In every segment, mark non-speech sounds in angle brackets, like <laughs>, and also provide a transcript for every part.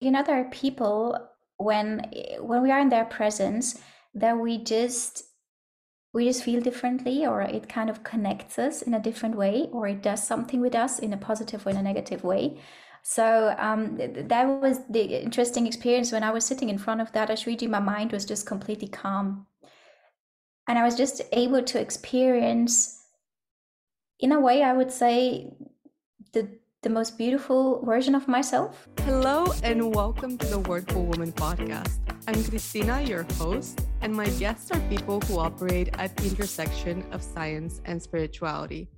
you know there are people when when we are in their presence that we just we just feel differently or it kind of connects us in a different way or it does something with us in a positive or in a negative way. So um, that was the interesting experience when i was sitting in front of that ashriji my mind was just completely calm. And i was just able to experience in a way i would say the the most beautiful version of myself. Hello, and welcome to the Worthful Woman podcast. I'm Cristina, your host, and my guests are people who operate at the intersection of science and spirituality.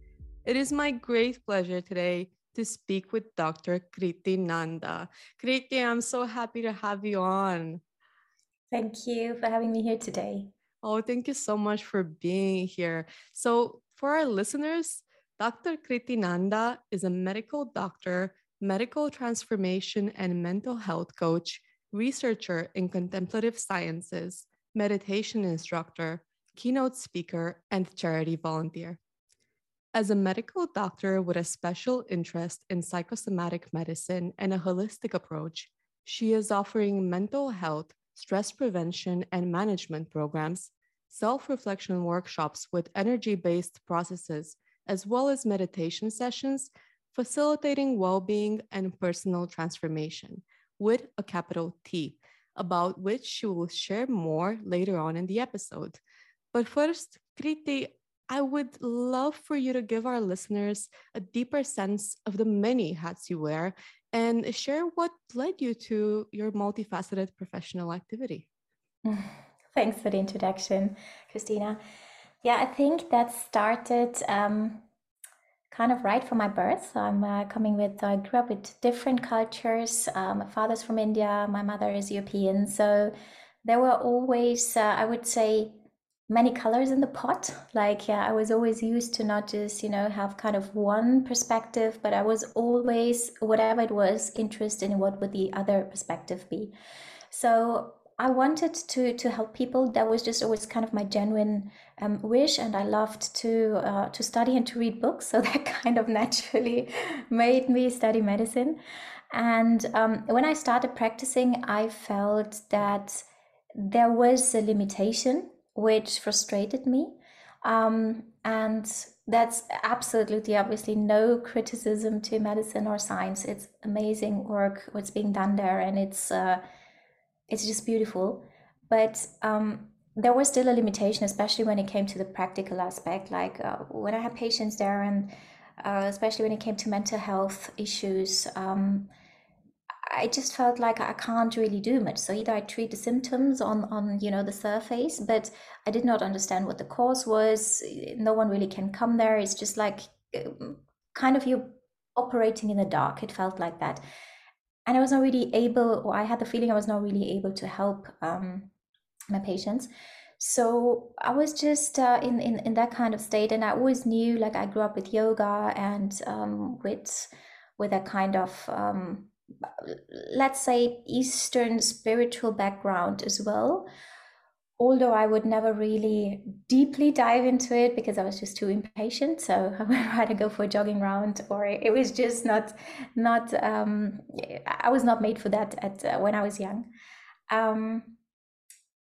It is my great pleasure today to speak with Dr. Kriti Nanda. Kriti, I'm so happy to have you on. Thank you for having me here today. Oh, thank you so much for being here. So, for our listeners, Dr. Kriti Nanda is a medical doctor, medical transformation and mental health coach, researcher in contemplative sciences, meditation instructor, keynote speaker, and charity volunteer. As a medical doctor with a special interest in psychosomatic medicine and a holistic approach, she is offering mental health, stress prevention, and management programs, self reflection workshops with energy based processes as well as meditation sessions, facilitating well being and personal transformation with a capital T, about which she will share more later on in the episode. But first, Kriti, I would love for you to give our listeners a deeper sense of the many hats you wear and share what led you to your multifaceted professional activity. <laughs> Thanks for the introduction, Cristina. Yeah, I think that started um, kind of right from my birth. I'm uh, coming with, I grew up with different cultures. Uh, my father's from India, my mother is European. So there were always, uh, I would say, many colors in the pot. Like, yeah, I was always used to not just, you know, have kind of one perspective, but I was always, whatever it was, interested in what would the other perspective be. So I wanted to to help people. That was just always kind of my genuine um, wish, and I loved to uh, to study and to read books. <laughs> So that kind of naturally <laughs> made me study medicine. And um, when I started practicing, I felt that there was a limitation which frustrated me. Um, and that's absolutely obviously no criticism to medicine or science. It's amazing work what's being done there, and it's uh, it's just beautiful. But um, there was still a limitation, especially when it came to the practical aspect. Like uh, when I had patients there, and uh, especially when it came to mental health issues, um, I just felt like I can't really do much. So either I treat the symptoms on on you know the surface, but I did not understand what the cause was. No one really can come there. It's just like um, kind of you operating in the dark. It felt like that and I was not really able, or I had the feeling I was not really able to help um, my patients. So I was just uh, in, in in that kind of state, and I always knew, like I grew up with yoga and um, with with a kind of um, let's say Eastern spiritual background as well although I would never really deeply dive into it because I was just too impatient. So <laughs> I would rather go for a jogging round, or it was just not, not. Um, I was not made for that at uh, when I was young. Um,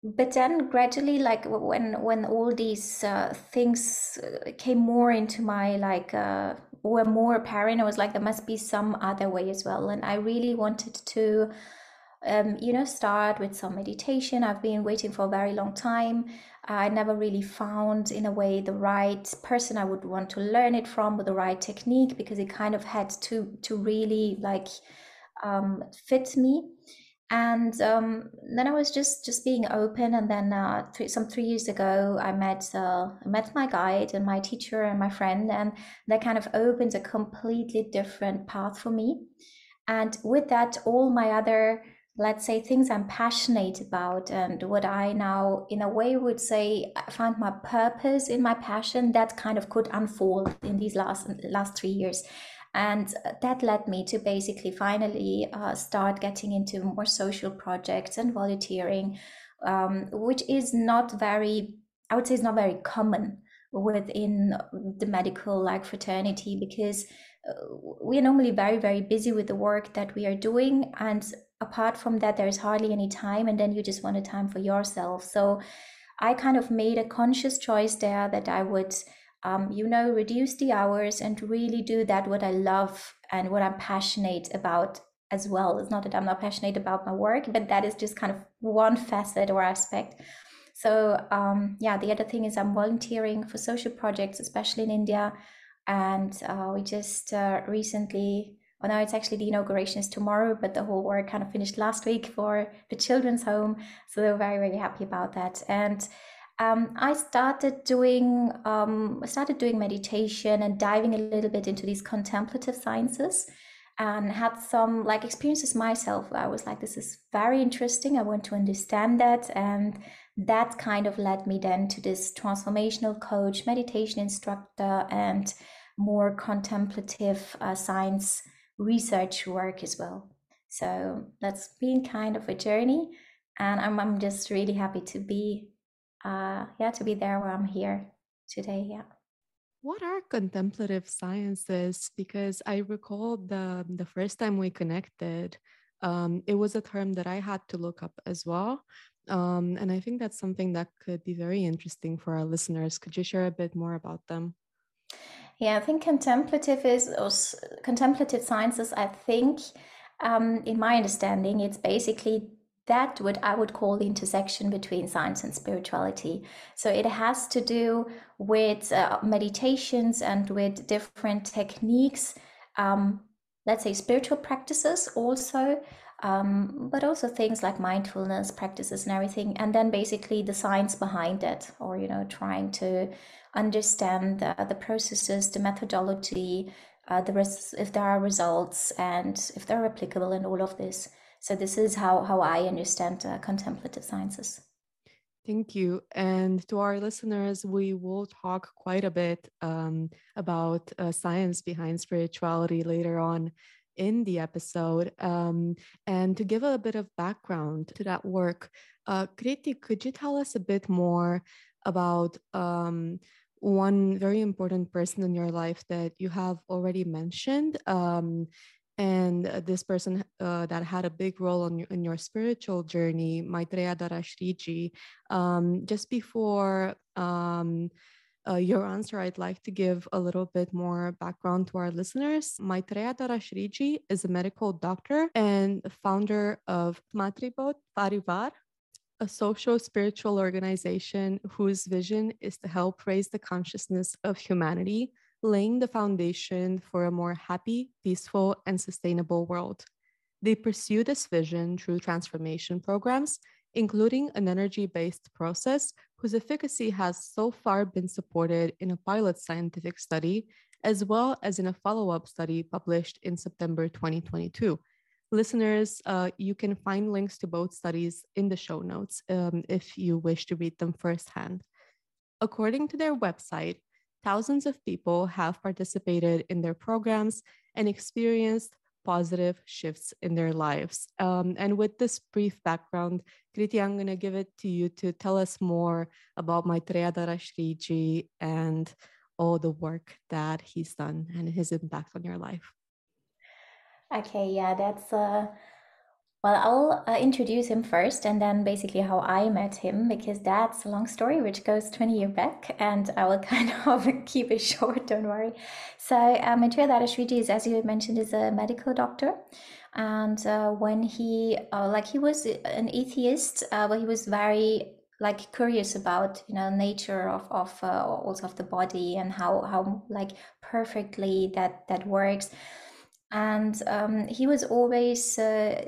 but then gradually, like when when all these uh, things uh, came more into my like uh, were more apparent, I was like there must be some other way as well, and I really wanted to um, you know, start with some meditation. I've been waiting for a very long time. I never really found, in a way, the right person I would want to learn it from with the right technique because it kind of had to to really like um, fit me. And um, then I was just just being open. And then uh, some three years ago, I met uh, I met my guide and my teacher and my friend, and that kind of opened a completely different path for me. And with that, all my other let's say things i'm passionate about and what i now in a way would say i found my purpose in my passion that kind of could unfold in these last last three years. And that led me to basically finally uh, start getting into more social projects and volunteering um, which is not very i would say is not very common within the medical like fraternity because uh, we are normally very very busy with the work that we are doing. And apart from that, there is hardly any time, and then you just want a time for yourself. So I kind of made a conscious choice there that I would, um, you know, reduce the hours and really do that what I love and what I'm passionate about as well. It's not that I'm not passionate about my work, but that is just kind of one facet or aspect. So um, yeah, the other thing is I'm volunteering for social projects, especially in India, and uh, we just uh, recently. Well, now it's actually the inauguration is tomorrow, but the whole work kind of finished last week for the children's home. So they're very, very happy about that. And um, I started doing um, started doing meditation and diving a little bit into these contemplative sciences and had some like experiences myself I was like, this is very interesting. I want to understand that. And that kind of led me then to this transformational coach, meditation instructor, and more contemplative uh, science research work as well. So that's been kind of a journey. And I'm, I'm just really happy to be, uh, yeah, to be there where I'm here today. Yeah. What are contemplative sciences? Because I recall the the first time we connected, um, it was a term that I had to look up as well. Um, and I think that's something that could be very interesting for our listeners. Could you share a bit more about them? Yeah, I think contemplative is or contemplative sciences. I think, um, in my understanding, it's basically that what I would call the intersection between science and spirituality. So it has to do with uh, meditations and with different techniques, um, let's say spiritual practices also, um, but also things like mindfulness practices and everything. And then basically the science behind it, or, you know, trying to understand the, the processes, the methodology, uh, the res- if there are results and if they're applicable and all of this. So this is how, how I understand uh, contemplative sciences. Thank you. And to our listeners, we will talk quite a bit um, about uh, science behind spirituality later on in the episode. Um, and to give a bit of background to that work, uh, Kriti, could you tell us a bit more about um, one very important person in your life that you have already mentioned? Um, and this person uh, that had a big role on your, in your spiritual journey, Maitreya Dadashreeji. Um, just before um, uh, your answer, I'd like to give a little bit more background to our listeners. Maitreya Dadashreeji is a medical doctor and founder of Maitribodh Parivar, a social spiritual organization whose vision is to help raise the consciousness of humanity laying the foundation for a more happy, peaceful, and sustainable world. They pursue this vision through transformation programs, including an energy based process whose efficacy has so far been supported in a pilot scientific study, as well as in a follow up study published in September 2022. Listeners, uh, you can find links to both studies in the show notes um, if you wish to read them firsthand. According to their website, thousands of people have participated in their programs and experienced positive shifts in their lives. Um, and with this brief background, Kriti, I'm going to give it to you to tell us more about Maitreya Dadashreeji and all the work that he's done and his impact on your life. Okay, yeah, that's uh, well, I'll uh, introduce him first and then basically how I met him because that's a long story which goes 20 years back and I will <laughs> kind of keep it short, don't worry. So, uh, Maitreya Dadashreeji is, as you mentioned, is a medical doctor. And uh, when he, uh, like, he was an atheist, uh, but he was very like curious about you know nature of of uh, also of the body and how how like perfectly that that works and um, he was always uh,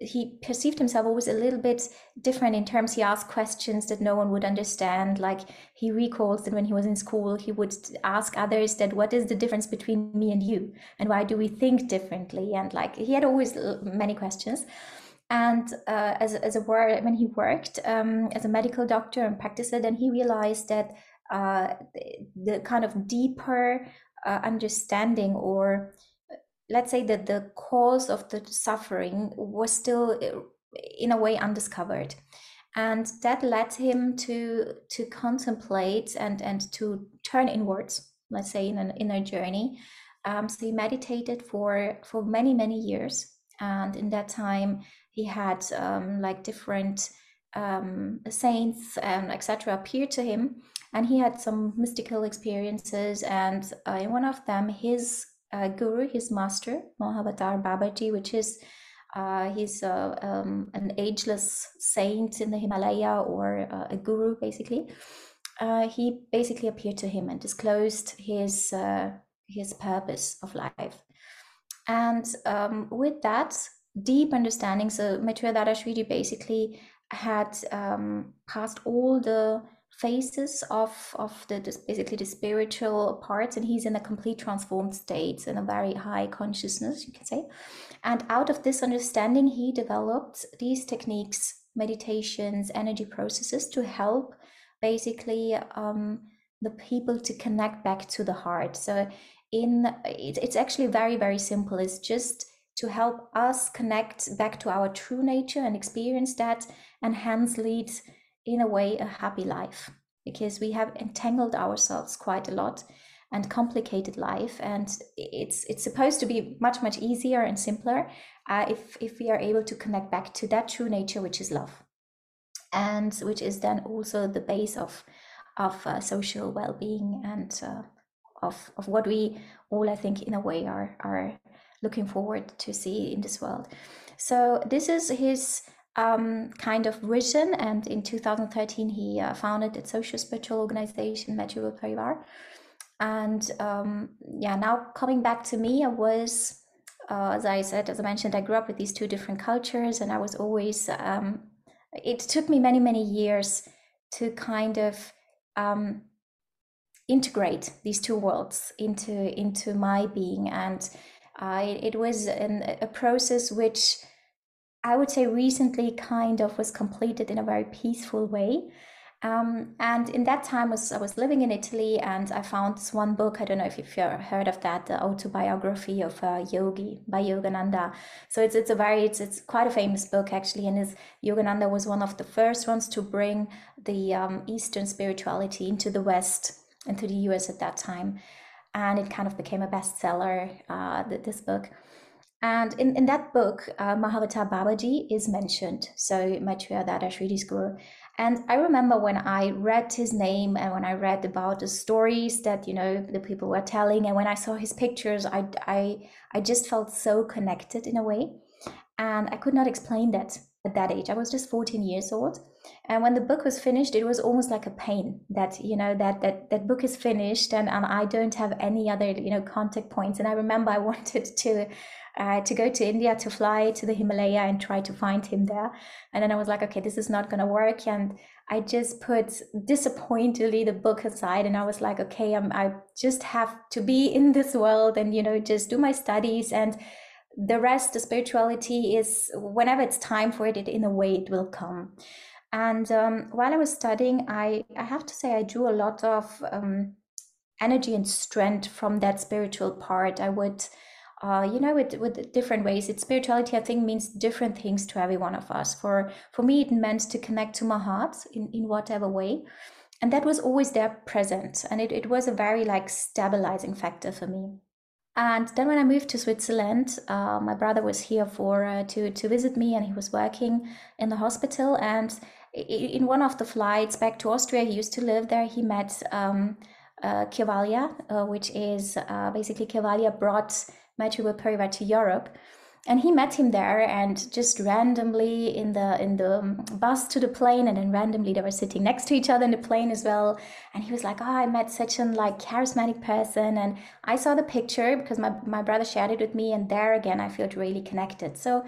he perceived himself always a little bit different in terms he asked questions that no one would understand. Like he recalls that when he was in school he would ask others that what is the difference between me and you? And why do we think differently? And like he had always many questions. And uh, as, as a word when he worked um, as a medical doctor and practicer then he realized that uh, the, the, kind of deeper uh, understanding or let's say that the cause of the suffering was still uh, in a way undiscovered and that led him to to contemplate and and to turn inwards let's say in an inner journey um, so he meditated for for many many years and in that time he had um, like different um, saints and etc. appear to him, and he had some mystical experiences. And uh, in one of them, his uh, guru, his master, Mahavatar Babaji, which is uh, he's uh, um, an ageless saint in the Himalaya or uh, a guru, basically. Uh, he basically appeared to him and disclosed his uh, his purpose of life. And um, with that deep understanding, so Maitreya Dadashreeji basically had um, passed all the phases of of the basically the spiritual parts and he's in a complete transformed state in a very high consciousness you can say. And out of this understanding he developed these techniques meditations energy processes to help basically um, the people to connect back to the heart. So in it, it's actually very very simple. It's just to help us connect back to our true nature and experience that and hence lead in a way a happy life because we have entangled ourselves quite a lot and complicated life and it's it's supposed to be much much easier and simpler uh, if if we are able to connect back to that true nature which is love and which is then also the base of of uh, social well-being and uh, of of what we all i think in a way are are looking forward to see in this world. So this is his um, kind of vision. And in 2013, he uh, founded a social spiritual organization, Maitreya Parivar. And um, yeah, now coming back to me, I was, uh, as I said, as I mentioned, I grew up with these two different cultures, and I was always, um, it took me many, many years to kind of um, integrate these two worlds into into my being and I, it was an, a process which I would say recently kind of was completed in a very peaceful way. Um, and in that time was I was living in Italy and I found this one book. I don't know if you've heard of that, the autobiography of a yogi by Yogananda. So it's it's a very it's it's quite a famous book actually, and is Yogananda was one of the first ones to bring the um, Eastern spirituality into the West, into the U.S. at that time, and it kind of became a bestseller. Uh, this book. And in, in that book, uh, Babaji is mentioned, so Maitreya Dadashreeji's guru. And I remember when I read his name and when I read about the stories that you know the people were telling, and when I saw his pictures, I I I just felt so connected in a way, and I could not explain that at that age. I was just 14 years old, and when the book was finished, it was almost like a pain that you know that that that book is finished, and and I don't have any other you know contact points. And I remember I <laughs> wanted to uh, to go to India to fly to the Himalaya and try to find him there. And then I was like, okay, this is not going to work. And I just put disappointedly the book aside and I was like, okay, I'm, I just have to be in this world and, you know, just do my studies and the rest, the spirituality is whenever it's time for it, it in a way it will come. And um, while I was studying, I, I have to say I drew a lot of um, energy and strength from that spiritual part. I would uh, you know, with with different ways. It's spirituality, I think, means different things to every one of us. For for me, it meant to connect to my heart in in whatever way, and that was always there present, and it it was a very like stabilizing factor for me. And then when I moved to Switzerland, uh, my brother was here for uh, to to visit me, and he was working in the hospital. And in one of the flights back to Austria, he used to live there. He met um, uh, Kevalia, uh, which is uh, basically Kevalia brought Maitreya Parivar to Europe. And he met him there, and just randomly in the in the um, bus to the plane, and then randomly they were sitting next to each other in the plane as well. And he was like, "Oh, I met such an like charismatic person," and I saw the picture because my my brother shared it with me, and there again I felt really connected. So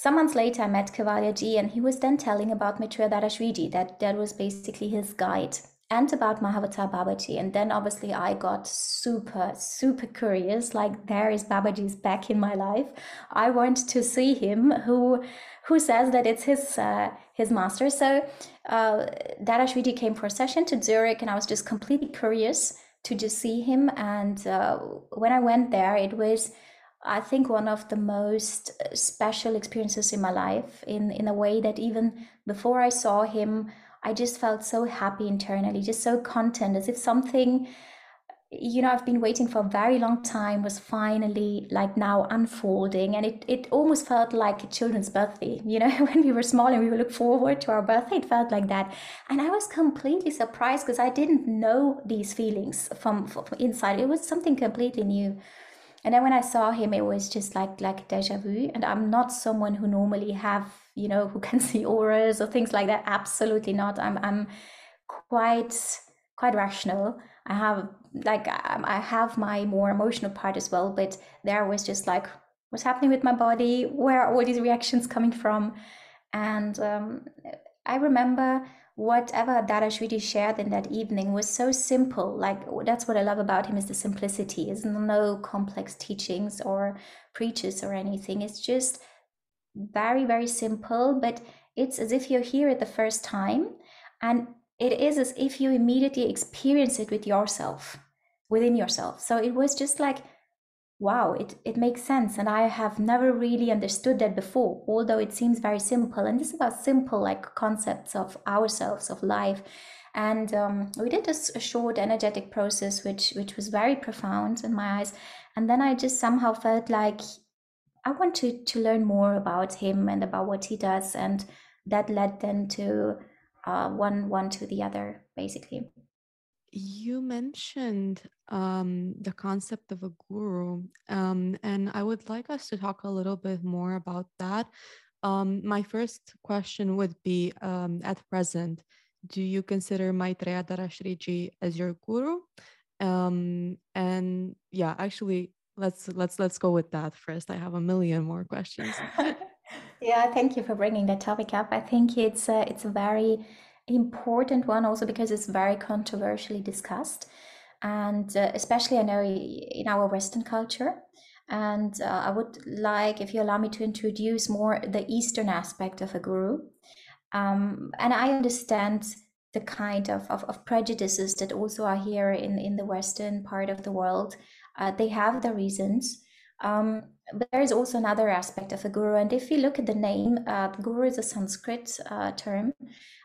some months later, I met Kevalia and he was then telling about Maitreya Dadashreeji, that that was basically his guide and about Mahavatar Babaji. And then obviously I got super, super curious. Like there is Babaji's back in my life. I want to see him. Who who says that it's his uh, his master? So uh, Dadashreeji came for a session to Zurich, and I was just completely curious to just see him. And uh, when I went there, it was. I think one of the most uh, special experiences in my life in in a way that even before I saw him I just felt so happy internally, just so content, as if something you know i've been waiting for a very long time was finally like now unfolding and it, it almost felt like a children's birthday <laughs> you know when we were small and we would look forward to our birthday it felt like that. And i was completely surprised because i didn't know these feelings from, from inside it was something completely new and then when i saw him it was just like like deja vu. And i'm not someone who normally have you know who can <laughs> see auras or things like that. Absolutely not. I'm i'm quite quite rational. I have like um, I have my more emotional part as well, but there was just like what's happening with my body, where are all these reactions coming from, and um, I remember whatever Dadashreeji shared in that evening was so simple. Like that's what I love about him is the simplicity. Is no complex teachings or preaches or anything. It's just very very simple, but it's as if you're here at the first time and it is as if you immediately experience it with yourself within yourself so it was just like wow it, it makes sense and i have never really understood that before although it seems very simple and this is about simple like concepts of ourselves of life. And um, we did a, a short energetic process which which was very profound in my eyes and then i just somehow felt like i wanted to learn more about him and about what he does and that led then to uh, one one to the other basically you mentioned um, the concept of a guru um, and i would like us to talk a little bit more about that. Um, my first question would be um, at present do you consider maitreya dadashreeji as your guru? Um, and yeah actually let's let's let's go with that first. I have a million more questions. <laughs> Yeah, thank you for bringing that topic up. I think it's a, it's a very important one also because it's very controversially discussed, and uh, especially I know in our Western culture. And uh, I would like, if you allow me, to introduce more the Eastern aspect of a guru. Um, and I understand the kind of, of, of, prejudices that also are here in, in the Western part of the world. Uh, they have their reasons. Um, but there is also another aspect of a guru. And if you look at the name, uh, guru is a Sanskrit uh, term,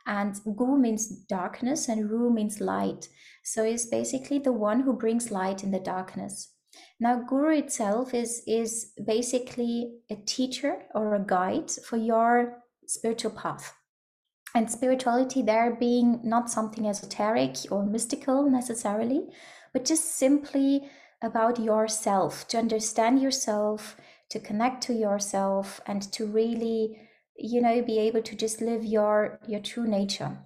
and gu means darkness, and ru means light. So it's basically the one who brings light in the darkness. Now, guru itself is is basically a teacher or a guide for your spiritual path. And spirituality there being not something esoteric or mystical necessarily, but just simply about yourself, to understand yourself, to connect to yourself, and to really, you know, be able to just live your your true nature.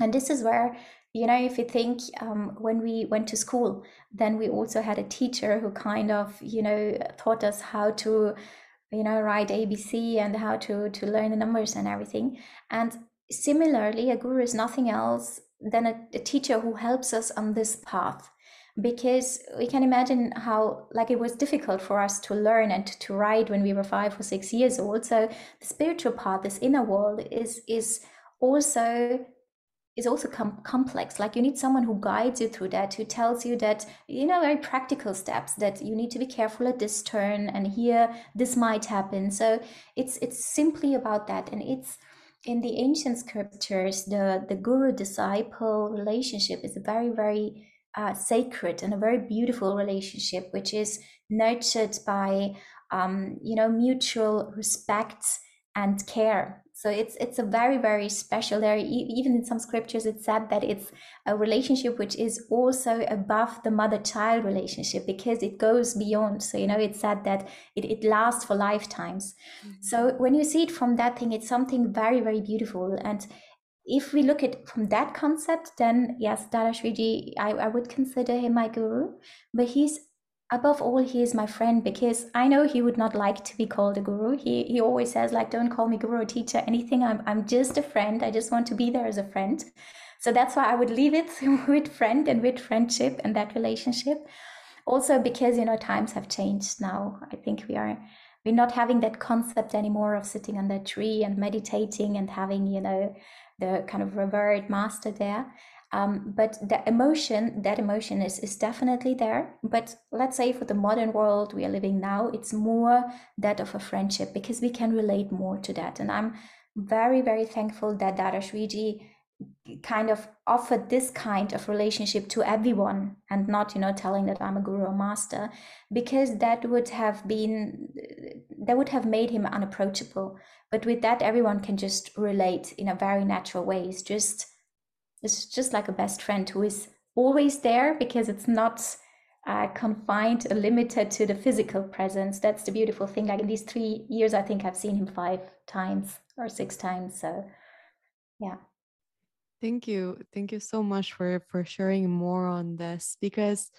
And this is where you know if you think um, when we went to school then we also had a teacher who kind of you know taught us how to you know write abc and how to to learn the numbers and everything and similarly a guru is nothing else than a, a teacher who helps us on this path because we can imagine how like it was difficult for us to learn and to write when we were five or six years old. So the spiritual part this inner world is is also is also com- complex. Like you need someone who guides you through that who tells you that you know very practical steps that you need to be careful at this turn and here this might happen. So it's it's simply about that. And it's in the ancient scriptures the the guru disciple relationship is very very uh, sacred and a very beautiful relationship, which is nurtured by um, you know mutual respect and care. So it's it's a very very special. There even in some scriptures it's said that it's a relationship which is also above the mother child relationship because it goes beyond. So you know it's said that it, it lasts for lifetimes. Mm-hmm. So when you see it from that thing, it's something very very beautiful and if we look at from that concept, then yes, Dadashreeji, I, I would consider him my guru, but he's above all, he is my friend because I know he would not like to be called a guru. He he always says like, don't call me guru or teacher, anything. I'm I'm just a friend. I just want to be there as a friend. So that's why I would leave it <laughs> with friend and with friendship and that relationship. Also because you know times have changed now. I think we are we're not having that concept anymore of sitting under a tree and meditating and having you know the kind of revered master there. Um, but the emotion, that emotion is, is definitely there. But let's say for the modern world we are living now, it's more that of a friendship because we can relate more to that. And I'm very, very thankful that Dadashreeji kind of offer this kind of relationship to everyone and not you know telling that i'm a guru or master because that would have been that would have made him unapproachable. But with that everyone can just relate in a very natural way. It's just it's just like a best friend who is always there because it's not uh, confined or limited to the physical presence. That's the beautiful thing. Like in these three years i think i've seen him five times or six times so yeah Thank you. Thank you so much for for sharing more on this because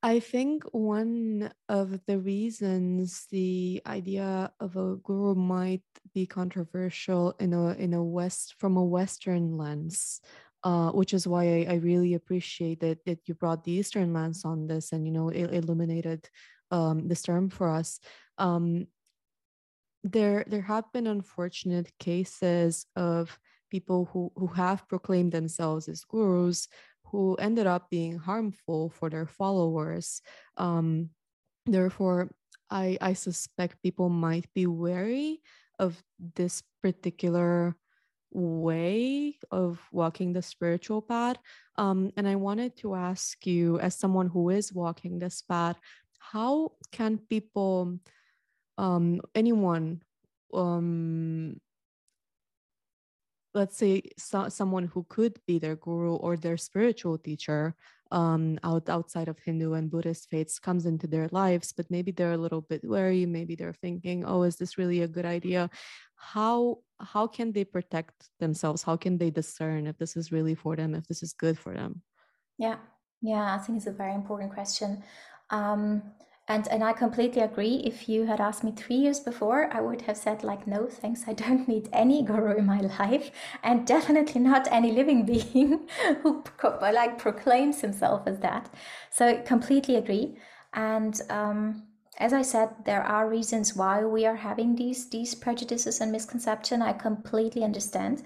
I think one of the reasons the idea of a guru might be controversial in a in a west from a western lens uh, which is why I, I, really appreciate that, that you brought the Eastern lens on this and you know il- illuminated um, this term for us. Um, there there have been unfortunate cases of people who, who have proclaimed themselves as gurus who ended up being harmful for their followers. Um, therefore, I, I suspect people might be wary of this particular way of walking the spiritual path. Um, and I wanted to ask you, as someone who is walking this path, how can people, um, anyone, um, let's say so, someone who could be their guru or their spiritual teacher um, out outside of Hindu and Buddhist faiths comes into their lives, but maybe they're a little bit wary. Maybe they're thinking, "Oh, is this really a good idea?" How how can they protect themselves? How can they discern if this is really for them, if this is good for them? Yeah, yeah, I think it's a very important question. Um, and and I completely agree. If you had asked me three years before, I would have said like, no, thanks. I don't need any guru in my <laughs> life, and definitely not any living being <laughs> who like proclaims himself as that. So completely agree. And um, as I said, there are reasons why we are having these these prejudices and misconception. I completely understand.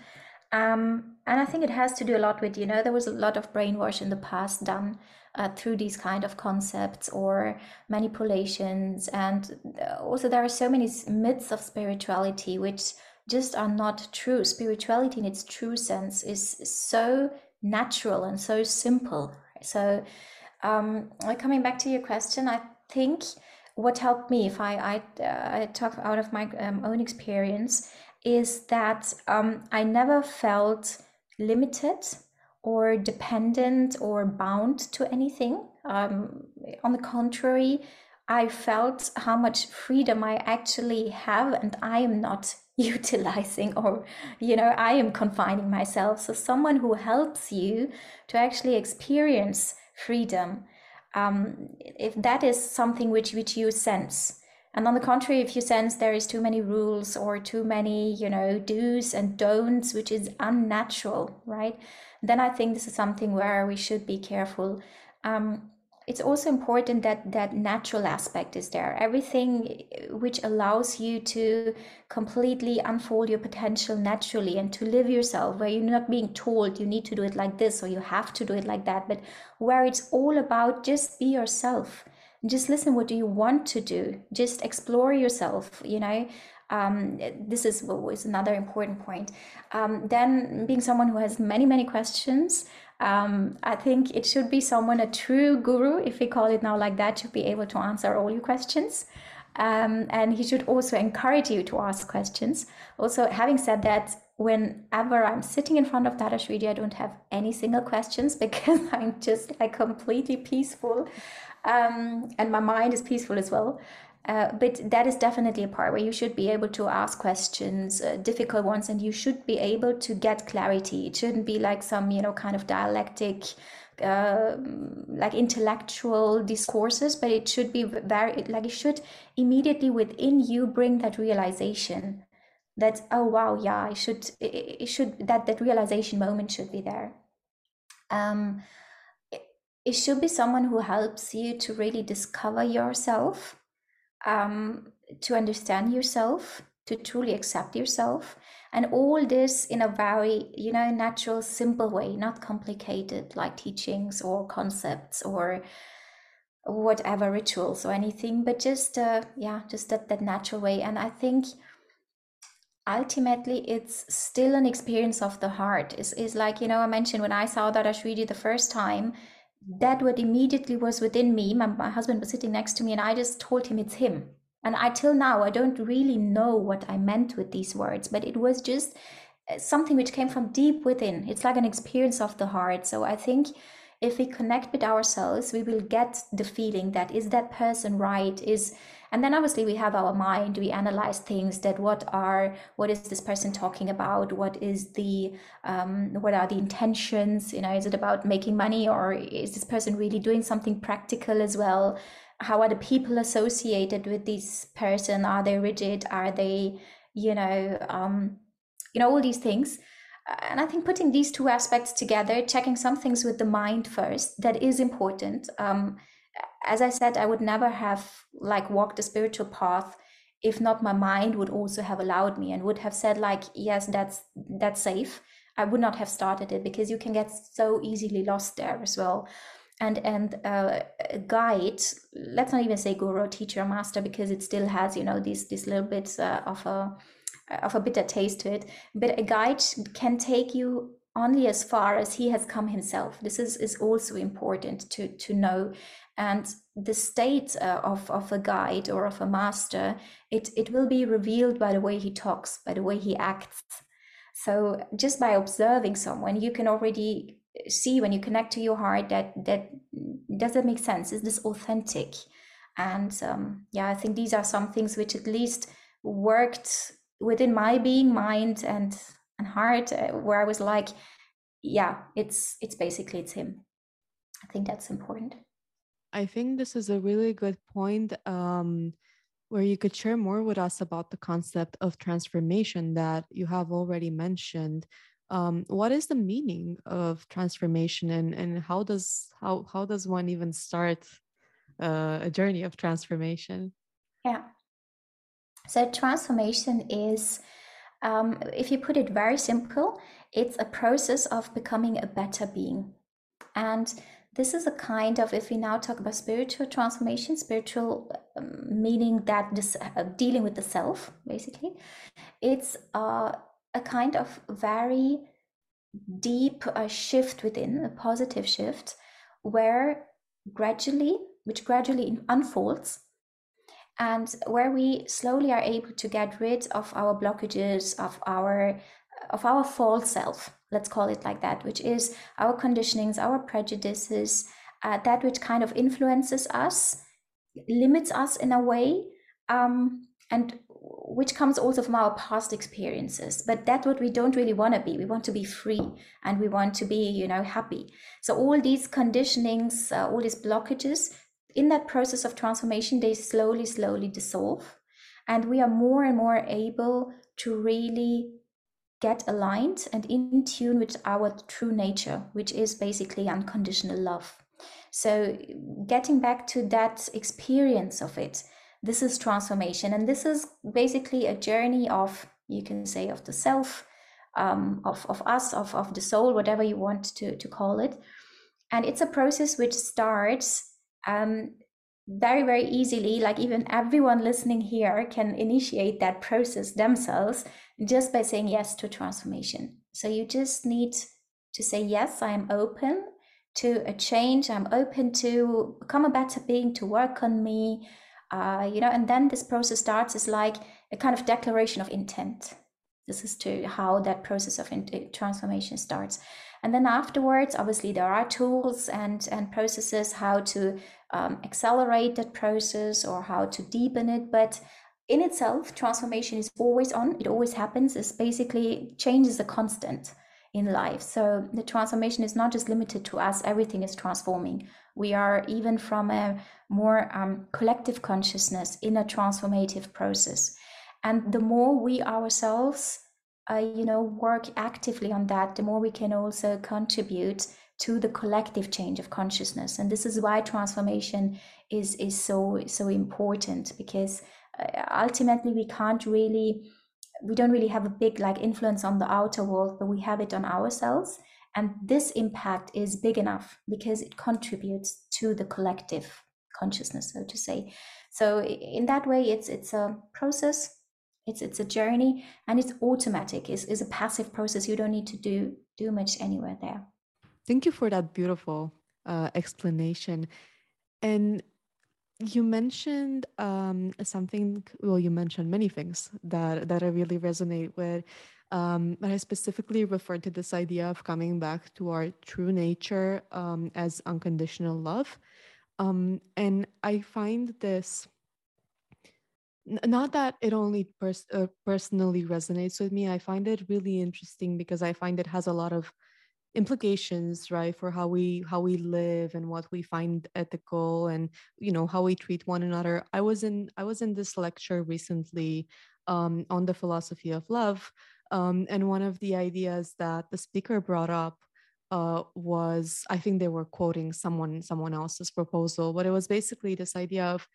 Um, and I think it has to do a lot with, you know, there was a lot of brainwash in the past done uh, through these kind of concepts or manipulations. And uh, also, there are so many myths of spirituality which just are not true. Spirituality, in its true sense, is so natural and so simple. So, um, coming back to your question, I think what helped me, if I I, uh, I talk out of my um, own experience, is that um, I never felt limited or dependent or bound to anything. Um, on the contrary, I felt how much freedom I actually have, and I am not <laughs> utilizing or, you know, I am confining myself. So, someone who helps you to actually experience freedom, um, if that is something which, which you sense, and on the contrary, if you sense there is too many rules or too many, you know, do's and don'ts, which is unnatural, right? Then I think this is something where we should be careful. Um, it's also important that that natural aspect is there everything which allows you to completely unfold your potential naturally and to live yourself where you're not being told you need to do it like this or you have to do it like that but where it's all about just be yourself just listen what do you want to do? Just explore yourself you know? Um, this is was another important point. Um, then being someone who has many many questions um, i think it should be someone a true guru if we call it now like that should be able to answer all your questions. Um, and he should also encourage you to ask questions. Also having said that whenever i'm sitting in front of Dadashreeji, i don't have any single questions <laughs> because i'm just like completely peaceful um, and my mind is peaceful as well. Uh, but that is definitely a part where you should be able to ask questions, uh, difficult ones, and you should be able to get clarity. It shouldn't be like some, you know, kind of dialectic, uh, like intellectual discourses, but it should be very, like, it should immediately within you bring that realization that, oh, wow, yeah, I should, it, it should, that, that realization moment should be there. Um, it should be someone who helps you to really discover yourself, um, to understand yourself, to truly accept yourself, and all this in a very, you know, natural, simple way, not complicated like teachings or concepts or whatever rituals or anything, but just, uh, yeah, just that, that natural way. And I think ultimately it's still an experience of the heart is like you know i mentioned when i saw Dadashreeji the first time that word immediately was within me. My, my husband was sitting next to me and i just told him it's him. And i till now i don't really know what i meant with these words but it was just uh, something which came from deep within. It's like an experience of the heart. So i think if we connect with ourselves we will get the feeling that is that person right is and then obviously we have our mind we analyze things that what are what is this person talking about? What is the um, what are the intentions? You know is it about making money or is this person really doing something practical as well? How are the people associated with this person? Are they rigid? Are they you know um, you know all these things. And i think putting these two aspects together checking some things with the mind first that is important. Um, as I said, I would never have like walked the spiritual path if not my mind would also have allowed me and would have said like, yes, that's that's safe. I would not have started it because you can get so easily lost there as well. And and uh, a guide, let's not even say guru, teacher, master, because it still has you know these these little bits uh, of a of a bitter taste to it. But a guide can take you only as far as he has come himself. This is is also important to to know and the state uh, of, of a guide or of a master it, it will be revealed by the way he talks by the way he acts. So just by observing someone you can already see when you connect to your heart that that does it make sense? Is this authentic? And um, yeah i think these are some things which at least worked within my being mind and and heart uh, where i was like yeah it's it's basically it's him. I think that's important I think this is a really good point um, where you could share more with us about the concept of transformation that you have already mentioned. Um, what is the meaning of transformation, and and how does how how does one even start uh, a journey of transformation? Yeah. So transformation is, um, if you put it very simple, it's a process of becoming a better being, and this is a kind of if we now talk about spiritual transformation spiritual um, meaning that this uh, dealing with the self basically it's uh, a kind of very deep uh, shift within a positive shift where gradually which gradually unfolds and where we slowly are able to get rid of our blockages of our of our false self let's call it like that, which is our conditionings, our prejudices, uh, that which kind of influences us, limits us in a way, um, and which comes also from our past experiences. But that's what we don't really want to be. We want to be free and we want to be, you know, happy. So all these conditionings, uh, all these blockages, in that process of transformation, they slowly, slowly dissolve. And we are more and more able to really get aligned and in tune with our true nature, which is basically unconditional love. So, getting back to that experience of it, this is transformation. And this is basically a journey of, you can say, of the self, um, of, of us, of, of the soul, whatever you want to, to call it. And it's a process which starts um, very, very easily. Like, even everyone listening here can initiate that process themselves just by saying yes to transformation. So you just need to say, Yes, I am open to a change. I'm open to become a better being, to work on me. Uh, you know, and then this process starts as like a kind of declaration of intent. This is to how that process of transformation starts. And then afterwards, obviously, there are tools and, and processes how to um, accelerate that process or how to deepen it. But in itself, transformation is always on, it always happens. It's basically change is a constant in life. So the transformation is not just limited to us, everything is transforming. We are even from a more um, collective consciousness in a transformative process. And the more we ourselves, uh, you know, work actively on that, the more we can also contribute to the collective change of consciousness. And this is why transformation is is so so important because ultimately we can't really we don't really have a big like influence on the outer world but we have it on ourselves and this impact is big enough because it contributes to the collective consciousness so to say. So in that way it's it's a process it's it's a journey and it's automatic it's, it's a passive process. You don't need to do do much anywhere there. Thank you for that beautiful uh, explanation. And you mentioned um, something well you mentioned many things that that i really resonate with um, but i specifically referred to this idea of coming back to our true nature um, as unconditional love. Um, and i find this not that it only pers- uh, personally resonates with me i find it really interesting because i find it has a lot of implications right for how we how we live and what we find ethical and you know how we treat one another. I was in i was in this lecture recently um, on the philosophy of love um, and one of the ideas that the speaker brought up uh, was i think they were quoting someone someone else's proposal but it was basically this idea of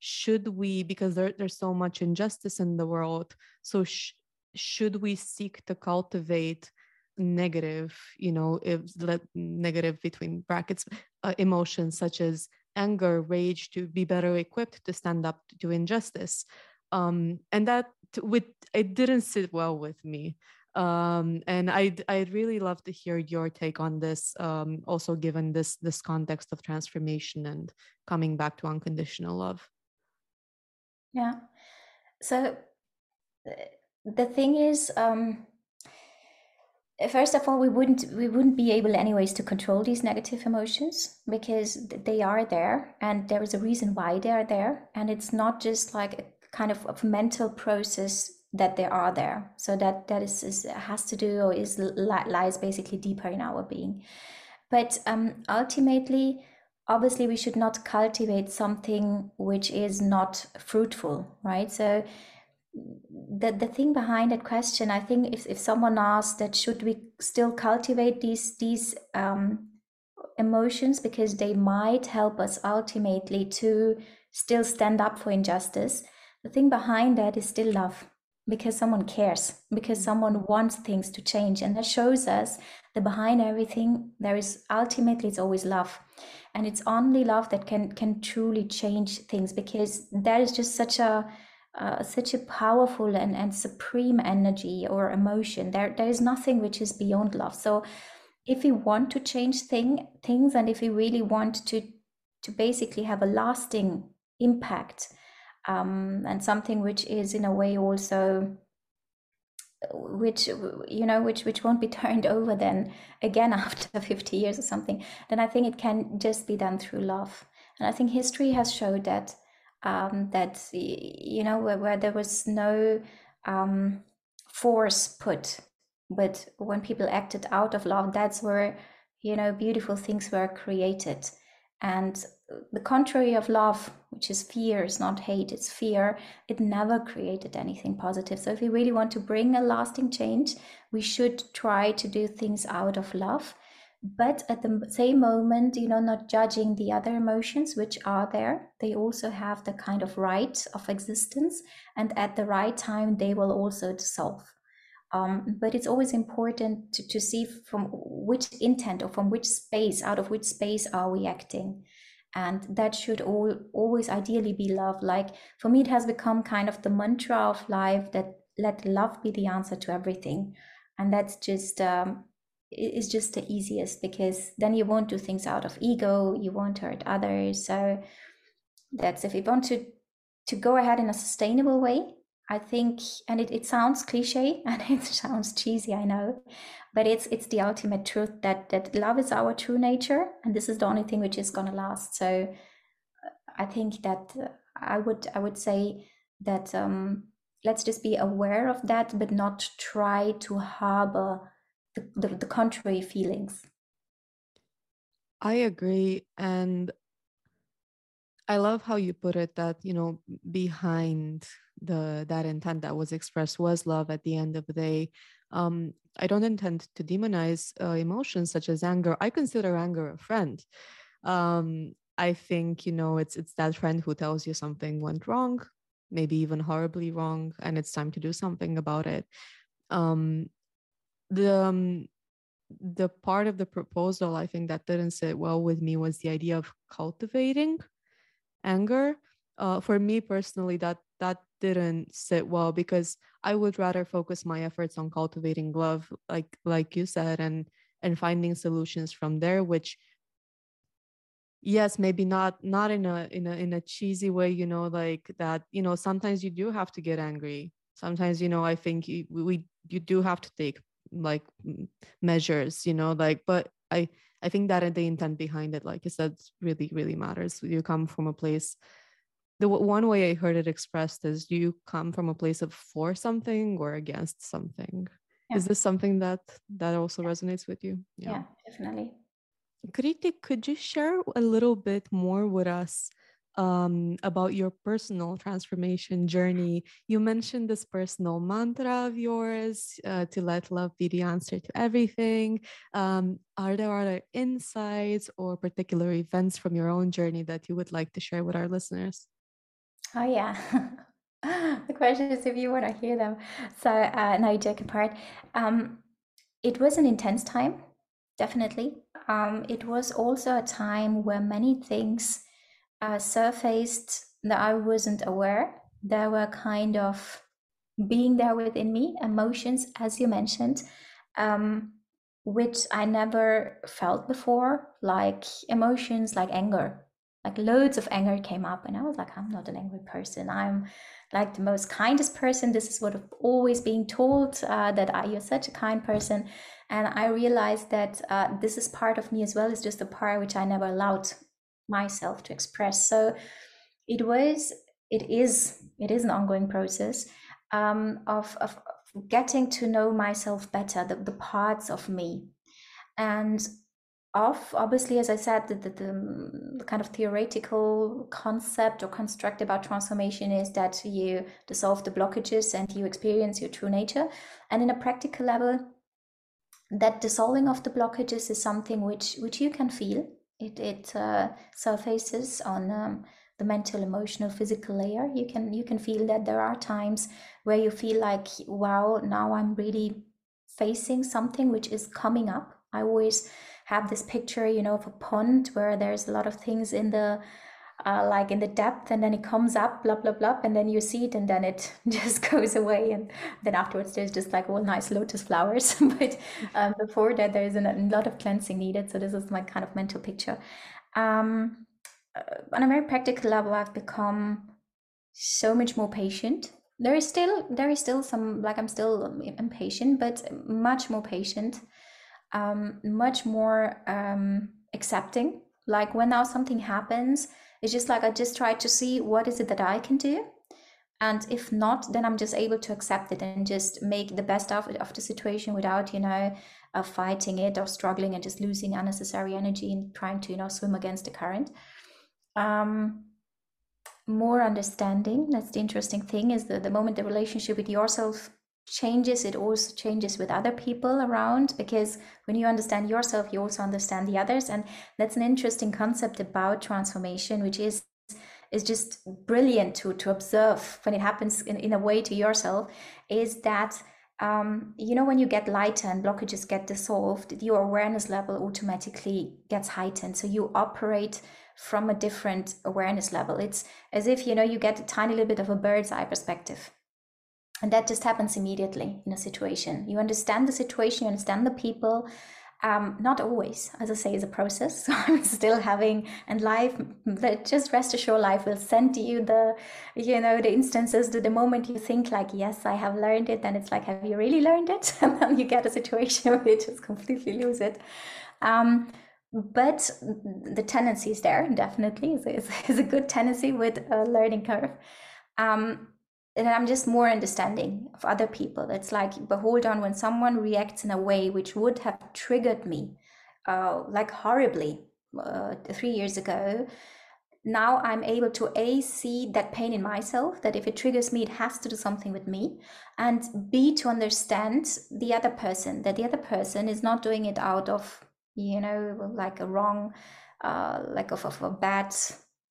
should we because there, there's so much injustice in the world so sh- should we seek to cultivate negative you know if let negative between brackets uh, emotions such as anger rage to be better equipped to stand up to injustice. Um, and that with it didn't sit well with me. Um, and I'd, I'd really love to hear your take on this um, also given this this context of transformation and coming back to unconditional love. Yeah. So the thing is, um, first of all, we wouldn't we wouldn't be able anyways to control these negative emotions because they are there, and there is a reason why they are there, and it's not just like a kind of a mental process that they are there. So that that is, is has to do or is lies basically deeper in our being. But um, ultimately, obviously we should not cultivate something which is not fruitful right so the, the thing behind that question i think if, if someone asks that should we still cultivate these these um, emotions because they might help us ultimately to still stand up for injustice the thing behind that is still love because someone cares because someone wants things to change. And that shows us that behind everything there is ultimately it's always love. And it's only love that can can truly change things because that is just such a uh, such a powerful and, and supreme energy or emotion. There there is nothing which is beyond love. So if we want to change thing things and if we really want to to basically have a lasting impact um, and something which is in a way also which you know which which won't be <laughs> turned over then again <laughs> after 50 years or something then i think it can just be done through love. And i think history has showed that um, that you know where, where there was no um, force put but when people acted out of love that's where you know beautiful things were created and the contrary of love, which is fear, is not hate, it's fear, it never created anything positive. So, if we really want to bring a lasting change, we should try to do things out of love, but at the same moment, you know, not judging the other emotions which are there. They also have the kind of right of existence, and at the right time, they will also dissolve. Um, but it's always important to, to see from which intent or from which space, out of which space are we acting and that should all always ideally be love like for me it has become kind of the mantra of life that let love be the answer to everything and that's just um, is just the easiest because then you won't do things out of ego you won't hurt others so that's if you want to to go ahead in a sustainable way I think, and it, it sounds cliche <laughs> and it sounds cheesy, I know, but it's it's the ultimate truth that that love is our true nature, and this is the only thing which is gonna last. So, uh, I think that uh, I would I would say that um, let's just be aware of that, but not try to harbor the, the, the contrary feelings. I agree, and I love how you put it that, you know, behind the that intent that was expressed was love at the end of the day. Um, I don't intend to demonize uh, emotions such as anger. I consider anger a friend. Um, I think, you know, it's it's that friend who tells you something went wrong, maybe even horribly wrong, and it's time to do something about it. Um, the um, the part of the proposal I think that didn't sit well with me was the idea of cultivating anger. Uh, for me personally that that didn't sit well because I would rather focus my efforts on cultivating love, like like you said, and and finding solutions from there, which yes maybe not not in a in a in a cheesy way you know like that you know sometimes you do have to get angry. Sometimes you know i think you, we you do have to take like measures you know like but i i think that the intent behind it like i said really really matters. You come from a place the one way i heard it expressed is you come from a place of for something or against something. Yeah. is this something that that also yeah. resonates with you? Yeah, yeah definitely. Kriti, could you share a little bit more with us um, about your personal transformation journey? You mentioned this personal mantra of yours uh, to let love be the answer to everything. Um, are there other insights or particular events from your own journey that you would like to share with our listeners? Oh, yeah. <laughs> the question is if you want to hear them. So, uh, now you joke apart. Um, it was an intense time, definitely um, it was also a time where many things uh, surfaced that I wasn't aware. There were kind of being there within me, emotions, as you mentioned, um, which I never felt before, like emotions like anger. Like loads of anger came up, and I was like, I'm not an angry person. I'm like the most kindest person. This is what I've always been told uh, that I, you're such a kind person. And I realized that uh, this is part of me as well. It's just a part which I never allowed myself to express. So it was, it is, it is an ongoing process um, of, of getting to know myself better, the, the parts of me. And of obviously as i said the, the, the, kind of theoretical concept or construct about transformation is that you dissolve the blockages and you experience your true nature and in a practical level that dissolving of the blockages is something which which you can feel it it uh, surfaces on um, the mental emotional physical layer. You can you can feel that there are times where you feel like wow now i'm really facing something which is coming up. I always have this picture you know of a pond where there's a lot of things in the uh, like in the depth and then it comes up blah blah blah and then you see it and then it <laughs> just goes away and then afterwards there's just like all nice lotus flowers. <laughs> But um, before that there is a lot of cleansing needed so this is my kind of mental picture. Um, uh, on a very practical level i've become so much more patient. There is still there is still some like i'm still impatient but much more patient um, much more um, accepting. Like when now something happens it's just like I just try to see what is it that I can do. And if not, then I'm just able to accept it and just make the best of, of the situation without, you know, uh, fighting it or struggling and just losing unnecessary energy and trying to, you know, swim against the current. Um, more understanding. That's the interesting thing is that the moment the relationship with yourself changes it also changes with other people around because when you understand yourself you also understand the others. And that's an interesting concept about transformation which is is just brilliant to to observe when it happens in, in a way to yourself is that um, you know when you get lighter and blockages get dissolved your awareness level automatically gets heightened. So you operate from a different awareness level. It's as if you know you get a tiny little bit of a bird's eye perspective and that just happens immediately in a situation. You understand the situation, you understand the people. Um, not always, as I say, is a process. <laughs> So I'm still having, and life, just rest assured, life will send you the, you know, the instances to the moment you think like, yes, I have learned it. Then it's like, have you really learned it? <laughs> And then you get a situation <laughs> where you just completely lose it. Um, but the tendency is there, definitely. It's, a good tendency with a learning curve. Um, and I'm just more understanding of other people. It's like, but hold on, when someone reacts in a way which would have triggered me, uh, like horribly, uh, three years ago, now I'm able to a see that pain in myself. That if it triggers me, it has to do something with me, and b to understand the other person. That the other person is not doing it out of you know like a wrong, uh, like of, of a bad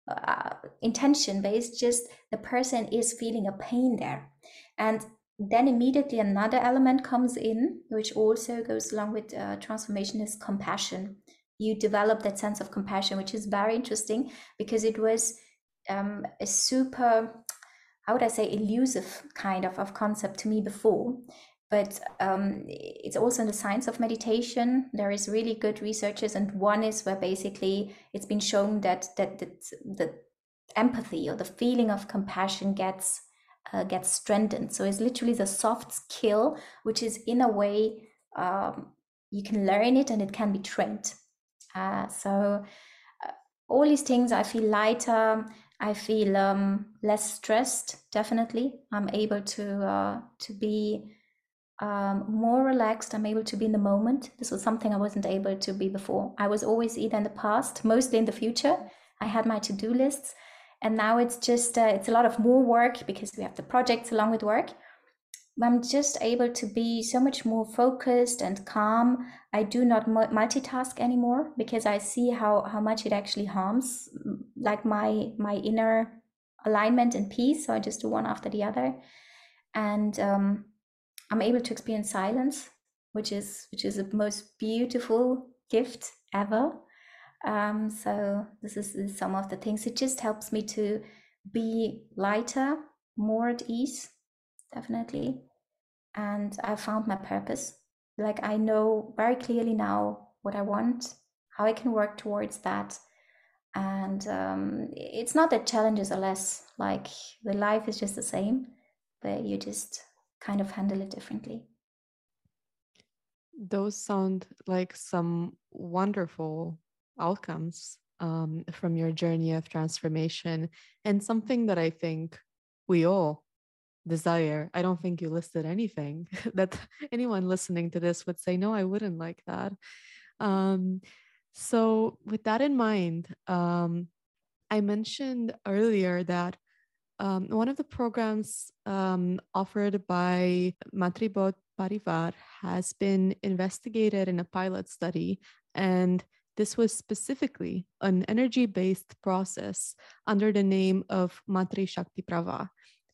uh, intention but it's just the person is feeling a pain there and then immediately another element comes in which also goes along with uh, transformation is compassion you develop that sense of compassion which is very interesting because it was um, a super how would I say, elusive kind of, of concept to me before. But um, it's also in the science of meditation. There is really good researches, and one is where basically it's been shown that that, that the empathy or the feeling of compassion gets uh, gets strengthened. So it's literally the soft skill, which is in a way um, you can learn it and it can be trained. Uh, so uh, all these things, I feel lighter. I feel um, less stressed. Definitely, I'm able to uh, to be um, more relaxed. I'm able to be in the moment. This was something I wasn't able to be before. I was always either in the past, mostly in the future. I had my to do lists, and now it's just uh, it's a lot of more work because we have the projects along with work. I'm just able to be so much more focused and calm. I do not multitask anymore because I see how how much it actually harms like my my inner alignment and peace. So I just do one after the other, and um, I'm able to experience silence, which is which is the most beautiful gift ever. Um, so this is, some of the things. It just helps me to be lighter, more at ease, definitely. And I found my purpose. Like I know very clearly now what I want, how I can work towards that. And um, it's not that challenges are less, like the life is just the same, but you just kind of handle it differently. Those sound like some wonderful outcomes um, from your journey of transformation and something that I think we all desire. I don't think you listed anything <laughs> that anyone listening to this would say, no, I wouldn't like that. Um, so, with that in mind, um, I mentioned earlier that um, one of the programs um, offered by Maitribodh Parivar has been investigated in a pilot study, and this was specifically an energy based process under the name of Maitri Shakti Prava.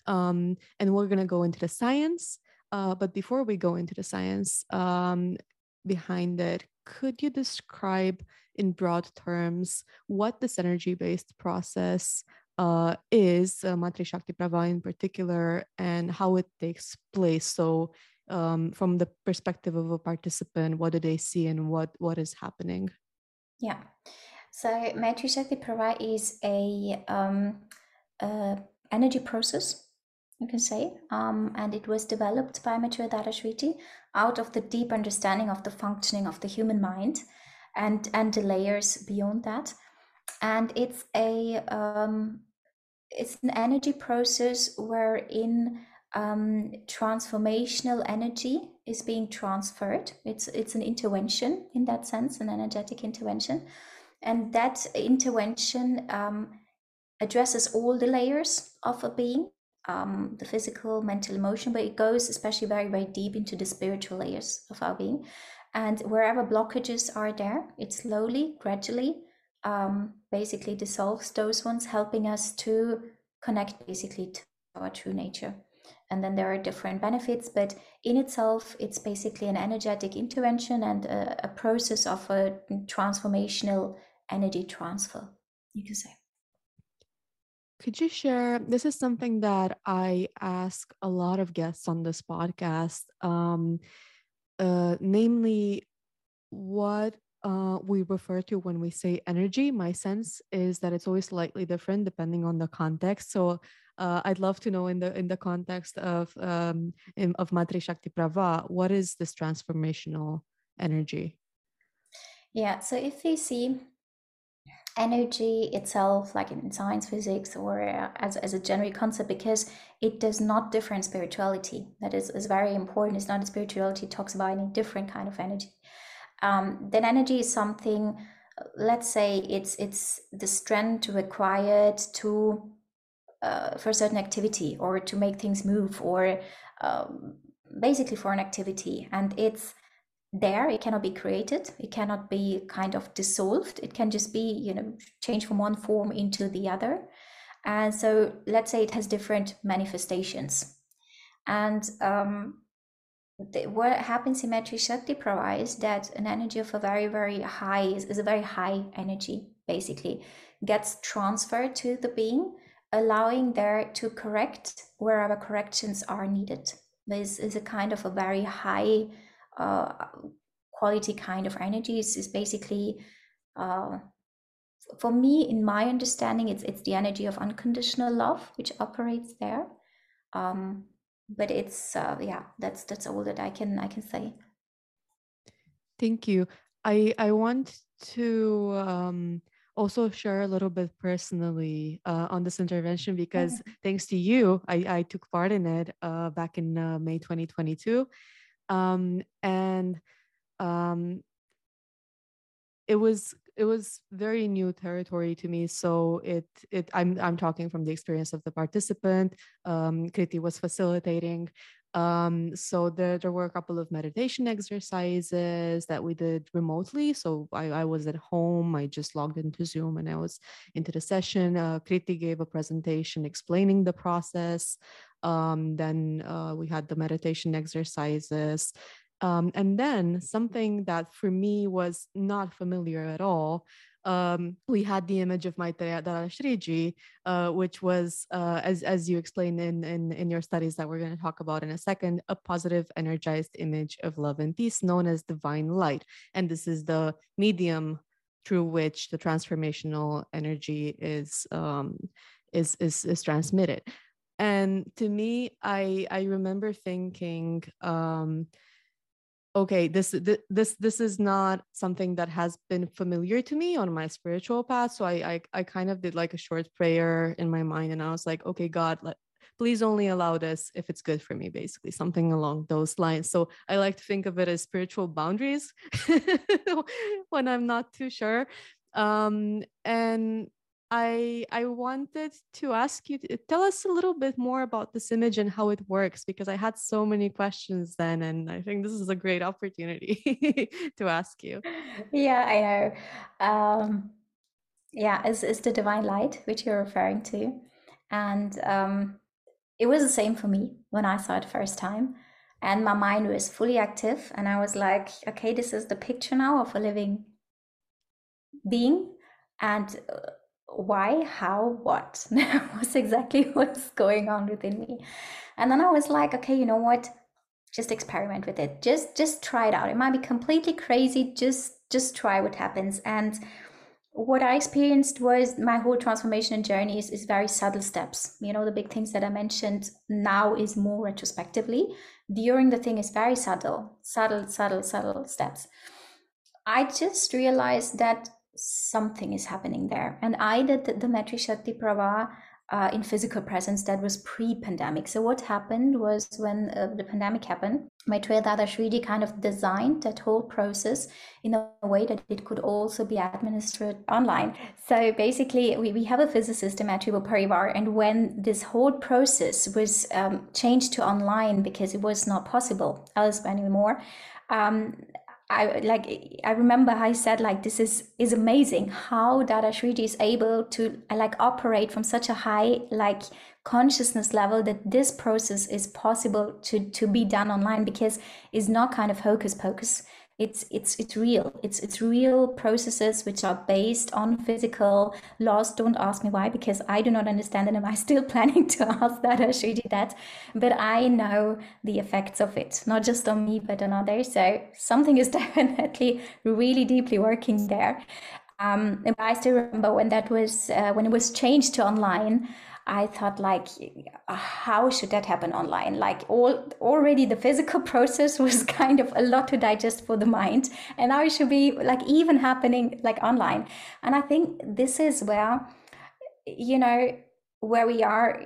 Um, and we're going to go into the science. Uh, but before we go into the science um, behind it, could you describe in broad terms what this energy based process uh, is, uh, Maitri Shakti Prava in particular, and how it takes place? So, um, from the perspective of a participant, what do they see and what, what is happening? Yeah. So Maitri Shakti Prava is a, um, energy process you can say, um, and it was developed by Maitreya Dadashreeji out of the deep understanding of the functioning of the human mind and and the layers beyond that. And it's a um, it's an energy process wherein um, transformational energy is being transferred. It's it's an intervention in that sense, an energetic intervention, and that intervention um, addresses all the layers of a being um, the physical, mental, emotion, but it goes especially very, very deep into the spiritual layers of our being. And wherever blockages are there, it slowly, gradually, um, basically dissolves those ones, helping us to connect basically to our true nature. And then there are different benefits, but in itself, it's basically an energetic intervention and a, a process of a transformational energy transfer, you could say. Could you share? This is something that I ask a lot of guests on this podcast, um, uh, namely, what uh, we refer to when we say energy. My sense is that it's always slightly different depending on the context. So uh, I'd love to know in the in the context of um, in, of Maitri Shakti Prava, what is this transformational energy? Yeah. So if we see energy itself, like in science, physics, or uh, as, as a general concept, because it does not differ in spirituality. That is, is very important. It's not a spirituality talks about any different kind of energy. Um, then energy is something, let's say it's it's the strength required to uh, for a certain activity or to make things move or um, basically for an activity. And it's there it cannot be created it cannot be kind of dissolved it can just be you know change from one form into the other. And so let's say it has different manifestations. And um, the, what happens in Maitri Shakti provides that an energy of a very very high is, is a very high energy basically gets transferred to the being allowing there to correct wherever corrections are needed. This is a kind of a very high uh, quality kind of energy. It's, basically, uh, for me, in my understanding, it's it's the energy of unconditional love which operates there. Um, but it's uh, yeah, that's that's all that I can I can say. Thank you. I I want to um, also share a little bit personally uh, on this intervention because mm-hmm. thanks to you, I, I took part in it uh, back in uh, May 2022. Um, and um, it was it was very new territory to me so it it i'm i'm talking from the experience of the participant um kriti was facilitating um, so there, there were a couple of meditation exercises that we did remotely. So I, I was at home, I just logged into Zoom and I was into the session. Uh, Kriti gave a presentation explaining the process. Um, then uh, we had the meditation exercises. Um, and then something that for me was not familiar at all um, we had the image of Maitreya Dadashreeji, uh, which was, uh, as, as you explained in, in, in your studies that we're going to talk about in a second, a positive, energized image of love and peace known as divine light. And this is the medium through which the transformational energy is, um, is, is, is transmitted. And to me, I, I remember thinking, um, okay this this this is not something that has been familiar to me on my spiritual path so I, I i kind of did like a short prayer in my mind and i was like okay god let, please only allow this if it's good for me basically something along those lines. So i like to think of it as spiritual boundaries <laughs> when i'm not too sure. Um and I I wanted to ask you to tell us a little bit more about this image and how it works because I had so many questions then and I think this is a great opportunity <laughs> to ask you. Yeah, I know. Um, yeah, it's, it's the divine light which you're referring to, and um, it was the same for me when I saw it first time, and my mind was fully active, and I was like, okay, this is the picture now of a living being, and uh, why, how, what <laughs> was exactly <laughs> what's going on within me. And then I was like, okay, you know what? Just experiment with it. Just just try it out. It might be completely crazy. Just just try what happens. And what I experienced was my whole transformation and journey is, is very subtle steps. You know, the big things that I mentioned now is more retrospectively. During the thing is very subtle, subtle, subtle, subtle steps. I just realized that something is happening there. And I did the, Maitri Shakti Prava uh, in physical presence that was pre-pandemic. So what happened was when uh, the pandemic happened, Maitreya Dadashreeji kind of designed that whole process in a way that it could also be administered online. So basically, we, we have a physicist Maitreya Parivar, and when this whole process was um, changed to online because it was not possible elsewhere anymore, um, I like I remember I said like this is is amazing. How Dadashreeji is able to like operate from such a high like consciousness level that this process is possible to to be done online because it's not kind of hocus pocus it's it's it's real. It's it's real processes which are based on physical laws. Don't ask me why because i do not understand and i'm still <laughs> planning to ask that? Or should that. But i know the effects of it not just on me but on others. So something is <laughs> definitely really deeply working there. Um, I still remember when that was uh, when it was changed to online. I thought like, how should that happen online? Like all already the physical <laughs> process was kind of a lot to digest for the mind, and now it should be like even happening like online. And I think this is where, you know, where we are.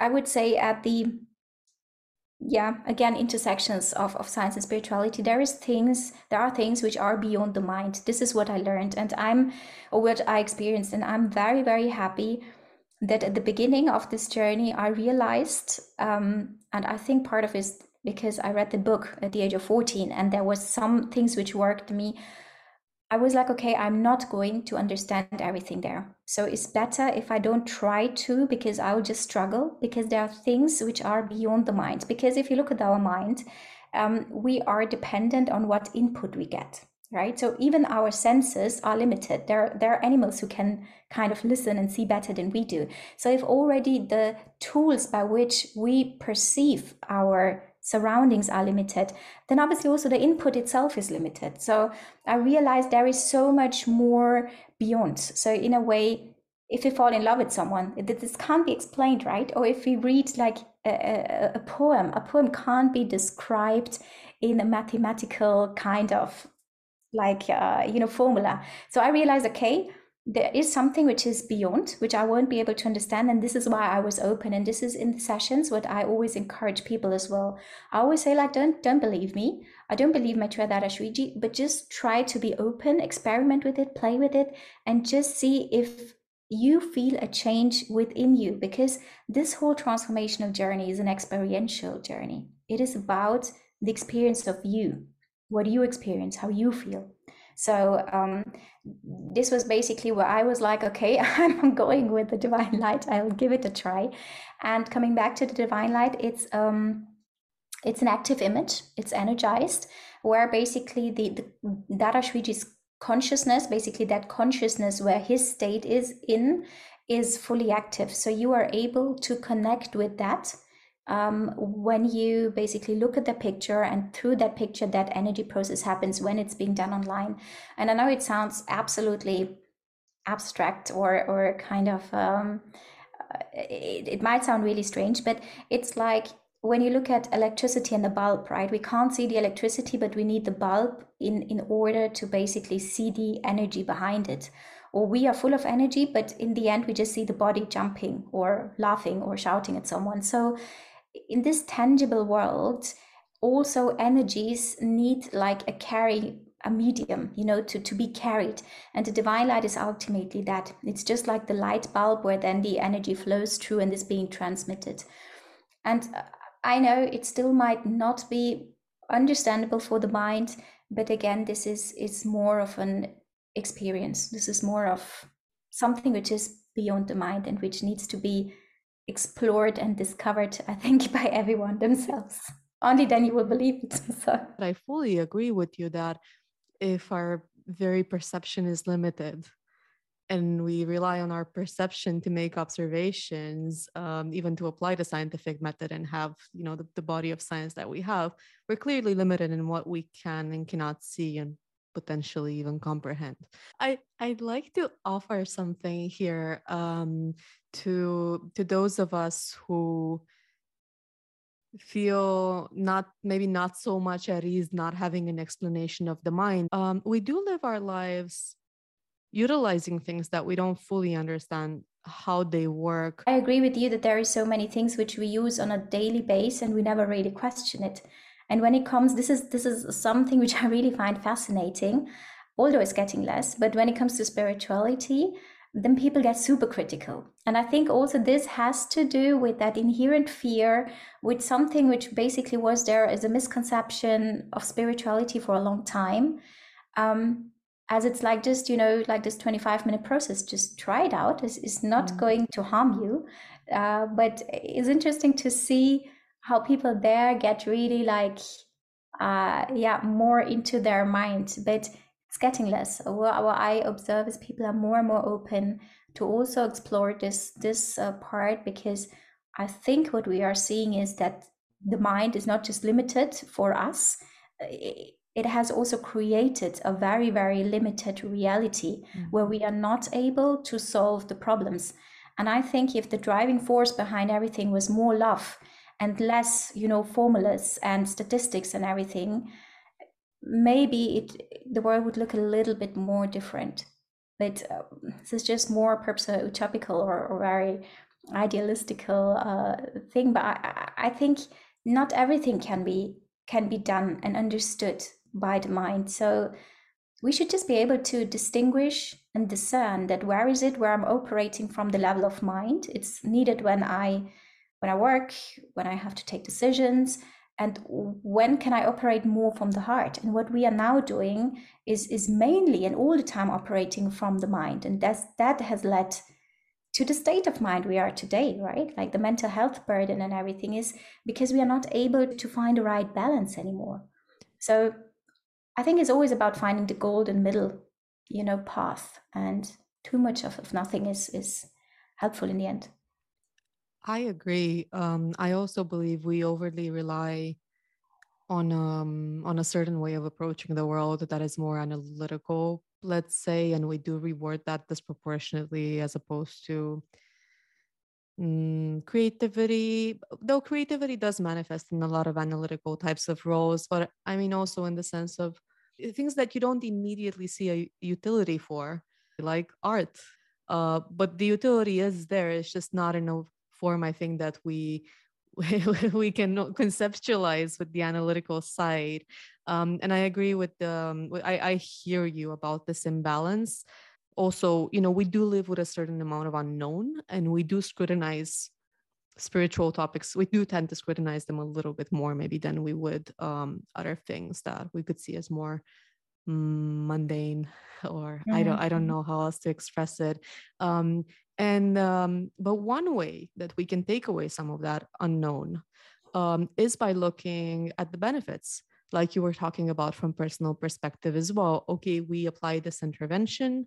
I would say at the yeah again intersections of, of science and spirituality there is things there are things which are beyond the mind this is what i learned and i'm or what i experienced and i'm very very happy that at the beginning of this journey, I realized, um, and I think part of it is because I read the book at the age of 14, and there was some things which worked me. I was like, okay, I'm not going to understand everything there. So it's better if I don't try to, because I'll just struggle, because there are things which are beyond the mind. Because if you look at our mind, um, we are dependent on what input we get. Right? So even our senses are limited. There, there are animals who can kind of listen and see better than we do. So if already the tools by which we perceive our surroundings are limited, then obviously also the input itself is limited. So I realized there is so much more beyond. So in a way, if we fall in love with someone, this can't be explained, right? Or if we read like a, a, a poem, a poem can't be described in a mathematical kind of like uh, you know formula. So i realized okay there is something which is beyond which i won't be able to understand and this is why i was open and this is in the sessions what i always encourage people as well. I always say like don't don't believe me. I don't believe my Maitreya Shwiji, but just try to be open experiment with it play with it and just see if you feel a change within you because this whole transformational journey is an experiential journey. It is about the experience of you what do you experience? How you feel? So um, this was basically where i was like okay <laughs> i'm going with the divine <laughs> light. I'll give it a try. And coming back to the divine light it's um it's an active image. It's energized where basically the, the Dadashreeji's consciousness basically that consciousness where his state is in is fully active. So you are able to connect with that um, when you basically look at the picture and through that picture that energy process happens when it's being done online. And i know it sounds absolutely abstract or or kind of um, it, it might sound really strange but it's like when you look at electricity and the bulb right? We can't see the electricity but we need the bulb in in order to basically see the energy behind it. Or we are full of energy but in the end we just see the body jumping or laughing or shouting at someone. So in this tangible world also energies need like a carry a medium you know to to be carried. And the divine light is ultimately that. It's just like the light bulb where then the energy flows through and is being transmitted. And uh, i know it still might not be understandable for the mind but again this is is more of an experience. This is more of something which is beyond the mind and which needs to be explored and discovered, I think, <laughs> by everyone themselves. Only then you will believe it. <laughs> So I fully agree with you that if our very perception is limited and we rely on our perception to make observations um, even to apply the scientific method and have you know the, the body of science that we have we're clearly limited in what we can and cannot see and potentially even comprehend. I I'd like to offer something here um, to to those of us who feel not maybe not so much at ease not having an explanation of the mind um, we do live our lives utilizing things that we don't fully understand how they work. I agree with you that there are so many things which we use on a daily basis and we never really question it. And when it comes this is this is something which i really find fascinating although it's getting less but when it comes to spirituality then people get super critical. And i think also this has to do with that inherent fear with something which basically was there as a misconception of spirituality for a long time um, as it's like just you know like this 25 minute process just try it out. It's, it's not mm. going to harm you. Uh, but it's interesting to see how people there get really like uh yeah more into their mind. But it's getting less what, what i observe is people are more and more open to also explore this this uh, part because i think what we are seeing is that the mind is not just limited for us it, it has also created a very very limited reality mm-hmm. where we are not able to solve the problems and i think if the driving force behind everything was more love and less you know formulas and statistics and everything maybe it the world would look a little bit more different but uh, this is just more perhaps a utopical or, or very idealistical uh, thing but I, I think not everything can be can be done and understood by the mind. So we should just be able to distinguish and discern that where is it where i'm operating from the level of mind. It's needed when i when I work, when I have to take decisions, and when can I operate more from the heart? And what we are now doing is is mainly and all the time operating from the mind, and that's that has led to the state of mind we are today, right? Like the mental health burden and everything is because we are not able to find the right balance anymore. So I think it's always about finding the golden middle, you know, path, and too much of, of nothing is is helpful in the end. I agree. Um, I also believe we overly rely on um on a certain way of approaching the world that is more analytical, let's say, and we do reward that disproportionately as opposed to mm, creativity. Though creativity does manifest in a lot of analytical types of roles, but I mean also in the sense of eh, things that you don't immediately see a utility for, like art. Uh, but the utility is there. It's just not in a form I think that we <laughs> we can conceptualize with the analytical side. Um, and I agree with the, um, I, I hear you about this imbalance. Also, you know, we do live with a certain amount of unknown and we do scrutinize spiritual topics. We do tend to scrutinize them a little bit more maybe than we would um, other things that we could see as more mundane or mm-hmm. I don't I don't mm-hmm. know how else to express it. Um, and um, but one way that we can take away some of that unknown um, is by looking at the benefits like you were talking about from personal perspective as well. Okay we apply this intervention.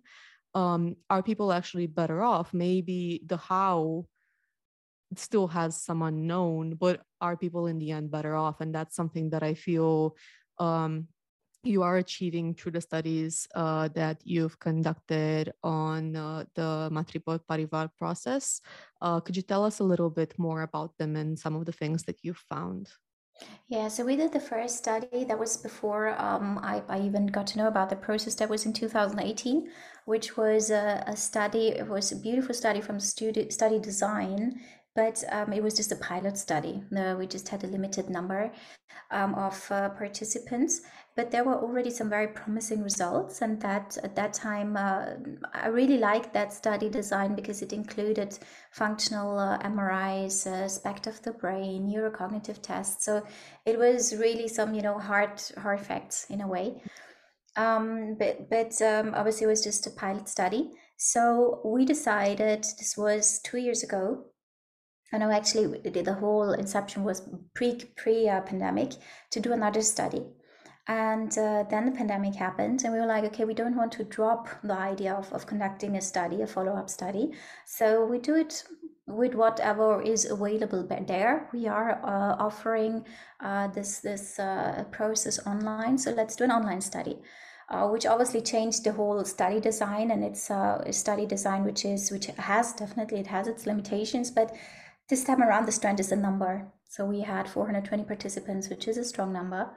Um, are people actually better off? Maybe the how still has some unknown but are people in the end better off? And that's something that i feel um, you are achieving through the studies uh, that you've conducted on uh, the Maitribodh Parivar process. Uh, could you tell us a little bit more about them and some of the things that you found? Yeah, so we did the first study that was before um, I, I, even got to know about the process. That was in 2018, which was a, a study. It was a beautiful study from study, study design but um, it was just a pilot study. No, we just had a limited number um, of uh, participants, but there were already some very promising results. And that at that time, uh, I really liked that study design because it included functional uh, MRIs, uh, aspect of the brain, neurocognitive tests. So it was really some, you know, hard hard facts in a way. Um, but but um, obviously, it was just a pilot study. So we decided this was two years ago I know actually the whole inception was pre pre uh, pandemic to do another study, and uh, then the pandemic happened, and we were like, okay, we don't want to drop the idea of, of conducting a study, a follow up study, so we do it with whatever is available there. We are uh, offering uh, this this uh, process online, so let's do an online study. Uh, which obviously changed the whole study design and it's uh, a study design which is which has definitely it has its limitations but this time around, the strength is a number. So we had 420 participants, which is a strong number.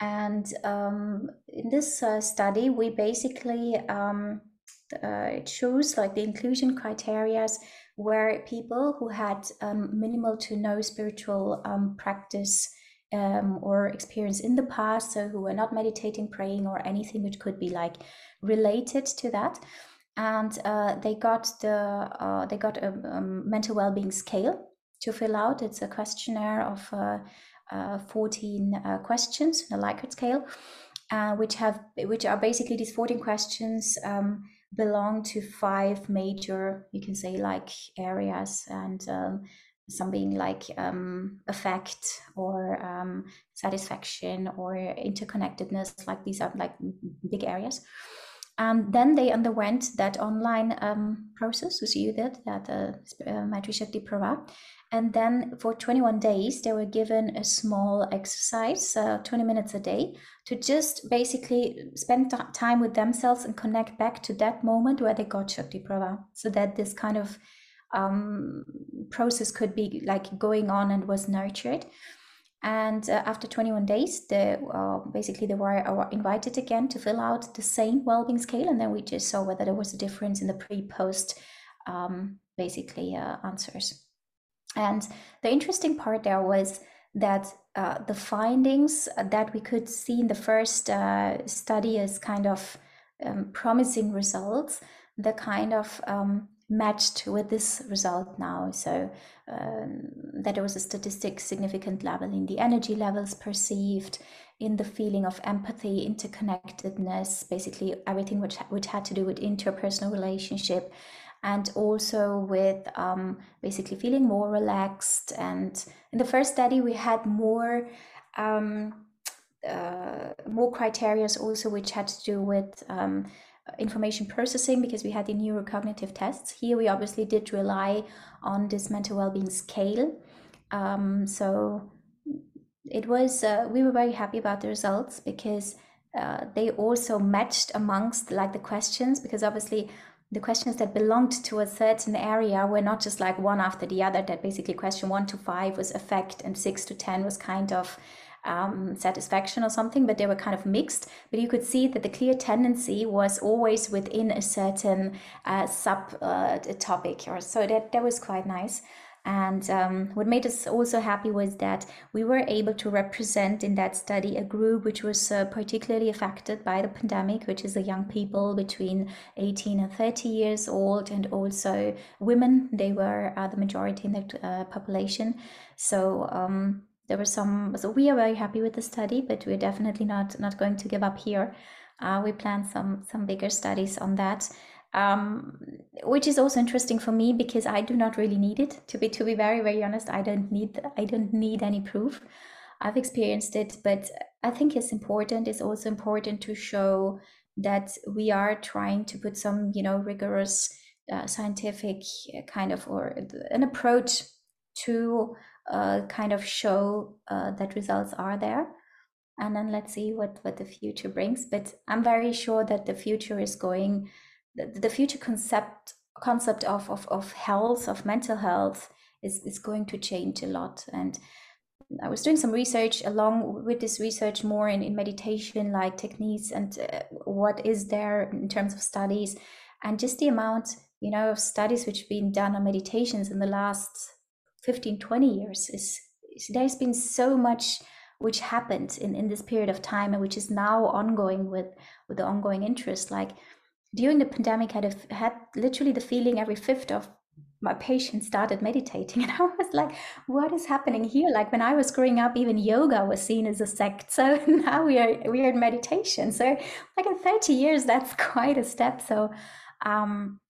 And um, in this uh, study, we basically um, uh, chose like the inclusion criteria where people who had um, minimal to no spiritual um, practice um, or experience in the past, so who were not meditating, praying, or anything which could be like related to that, and uh, they got the uh, they got a, a, mental well-being scale to fill out. It's a questionnaire of uh 14 uh, questions, a Likert scale, uh, which have which are basically these 14 questions um, belong to five major, you can say, like areas, and um, some being like um, affect or um, satisfaction or interconnectedness. Like these are like big areas. and then they underwent that online um, process, which you did, that uh, uh Maitri Shakti Prava. And then for 21 days, they were given a small exercise, uh, 20 minutes a day, to just basically spend t- time with themselves and connect back to that moment where they got Shakti Prava. So that this kind of um, process could be like going on and was nurtured. And uh, after 21 days, uh, basically they were uh, invited again to fill out the same well-being scale, and then we just saw whether there was a difference in the pre-post, um, basically uh, answers. And the interesting part there was that uh, the findings that we could see in the first uh, study as kind of um, promising results, the kind of um, matched with this result now. So um, that there was a statistic significant level in the energy levels perceived, in the feeling of empathy, interconnectedness, basically everything which which had to do with interpersonal relationship, and also with um, basically feeling more relaxed. And in the first study, we had more. Um, uh, more criteria also which had to do with um, information processing because we had the neurocognitive tests. Here we obviously did rely on this mental well-being scale. Um, so it was uh, we were very happy about the results because uh, they also matched amongst like the questions because obviously the questions that belonged to a certain area were not just like one after the other that basically question one to five was effect and six to ten was kind of um, satisfaction or something, but they were kind of mixed. But you could see that the clear tendency was always within a certain uh, sub uh, topic, or so that that was quite nice. And um, what made us also happy was that we were able to represent in that study a group which was uh, particularly affected by the pandemic, which is the young people between 18 and 30 years old, and also women. They were uh, the majority in the uh, population. So um, there were some. So we are very happy with the study, but we're definitely not not going to give up here. Uh, we plan some some bigger studies on that um, which is also interesting for me because I do not really need it to be to be very very honest. I don't need I don't need any proof. I've experienced it, but I think it's important. It's also important to show that we are trying to put some you know rigorous uh, scientific uh, kind of or an approach to uh, kind of show uh, that results are there and then let's see what what the future brings but i'm very sure that the future is going the, the future concept concept of, of, of health, of mental health is, is going to change a lot. And I was doing some research along with this research more in, in meditation like techniques and uh, what is there in terms of studies and just the amount you know of studies which have been done on meditations in the last 15 20 years is, is there's been so much which happened in, in this period of time and which is now ongoing with with the ongoing interest like during the pandemic, had, a, had literally the feeling every fifth of my patients started meditating. <laughs> And I was like, what is happening here? Like when I was growing up, even yoga was seen as a sect. So <laughs> now we are we are in meditation. So like in 30 years, that's <laughs> quite a step. So um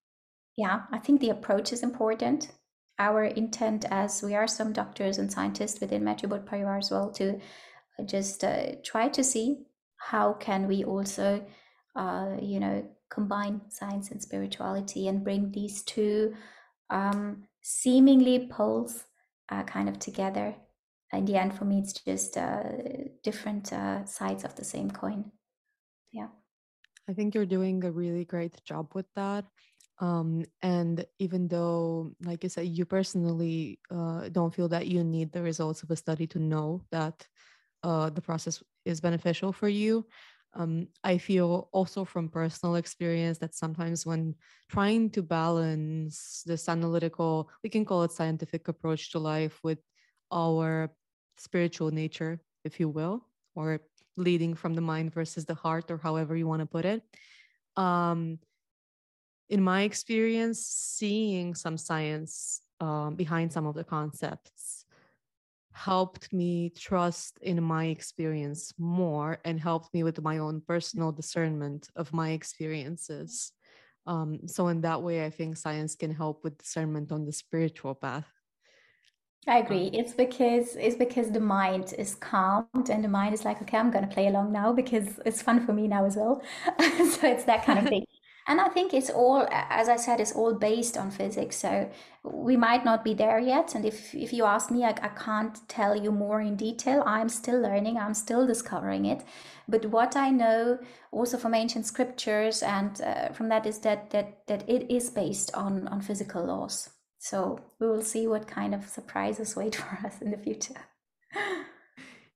yeah, I think the approach is important. Our intent as we are some doctors and scientists within Maitribodh Parivar as well to just uh, try to see how can we also uh, you know combine science and spirituality and bring these two um, seemingly poles uh, kind of together. In the end, for me, it's just uh, different uh, sides of the same coin. Yeah. I think you're doing a really great job with that. Um, and even though, like I said, you personally uh, don't feel that you need the results of a study to know that uh, the process is beneficial for you, um, I feel also from personal experience that sometimes when trying to balance this analytical, we can call it scientific approach to life with our spiritual nature, if you will, or leading from the mind versus the heart, or however you want to put it. Um, in my experience, seeing some science um, behind some of the concepts helped me trust in my experience more and helped me with my own personal discernment of my experiences. Um, so, in that way, I think science can help with discernment on the spiritual path. I agree. Um, it's because it's because the mind is calmed and the mind is like, okay, I'm gonna play along now because it's fun for me now as well. <laughs> so it's that kind of thing. And I think it's all, as I said, it's all based on physics. So we might not be there yet. And if, if you ask me, I, I can't tell you more in detail. I'm still learning, I'm still discovering it. But what I know also from ancient scriptures and uh, from that is that, that, that it is based on, on physical laws. So we will see what kind of surprises wait <laughs> for us in the future.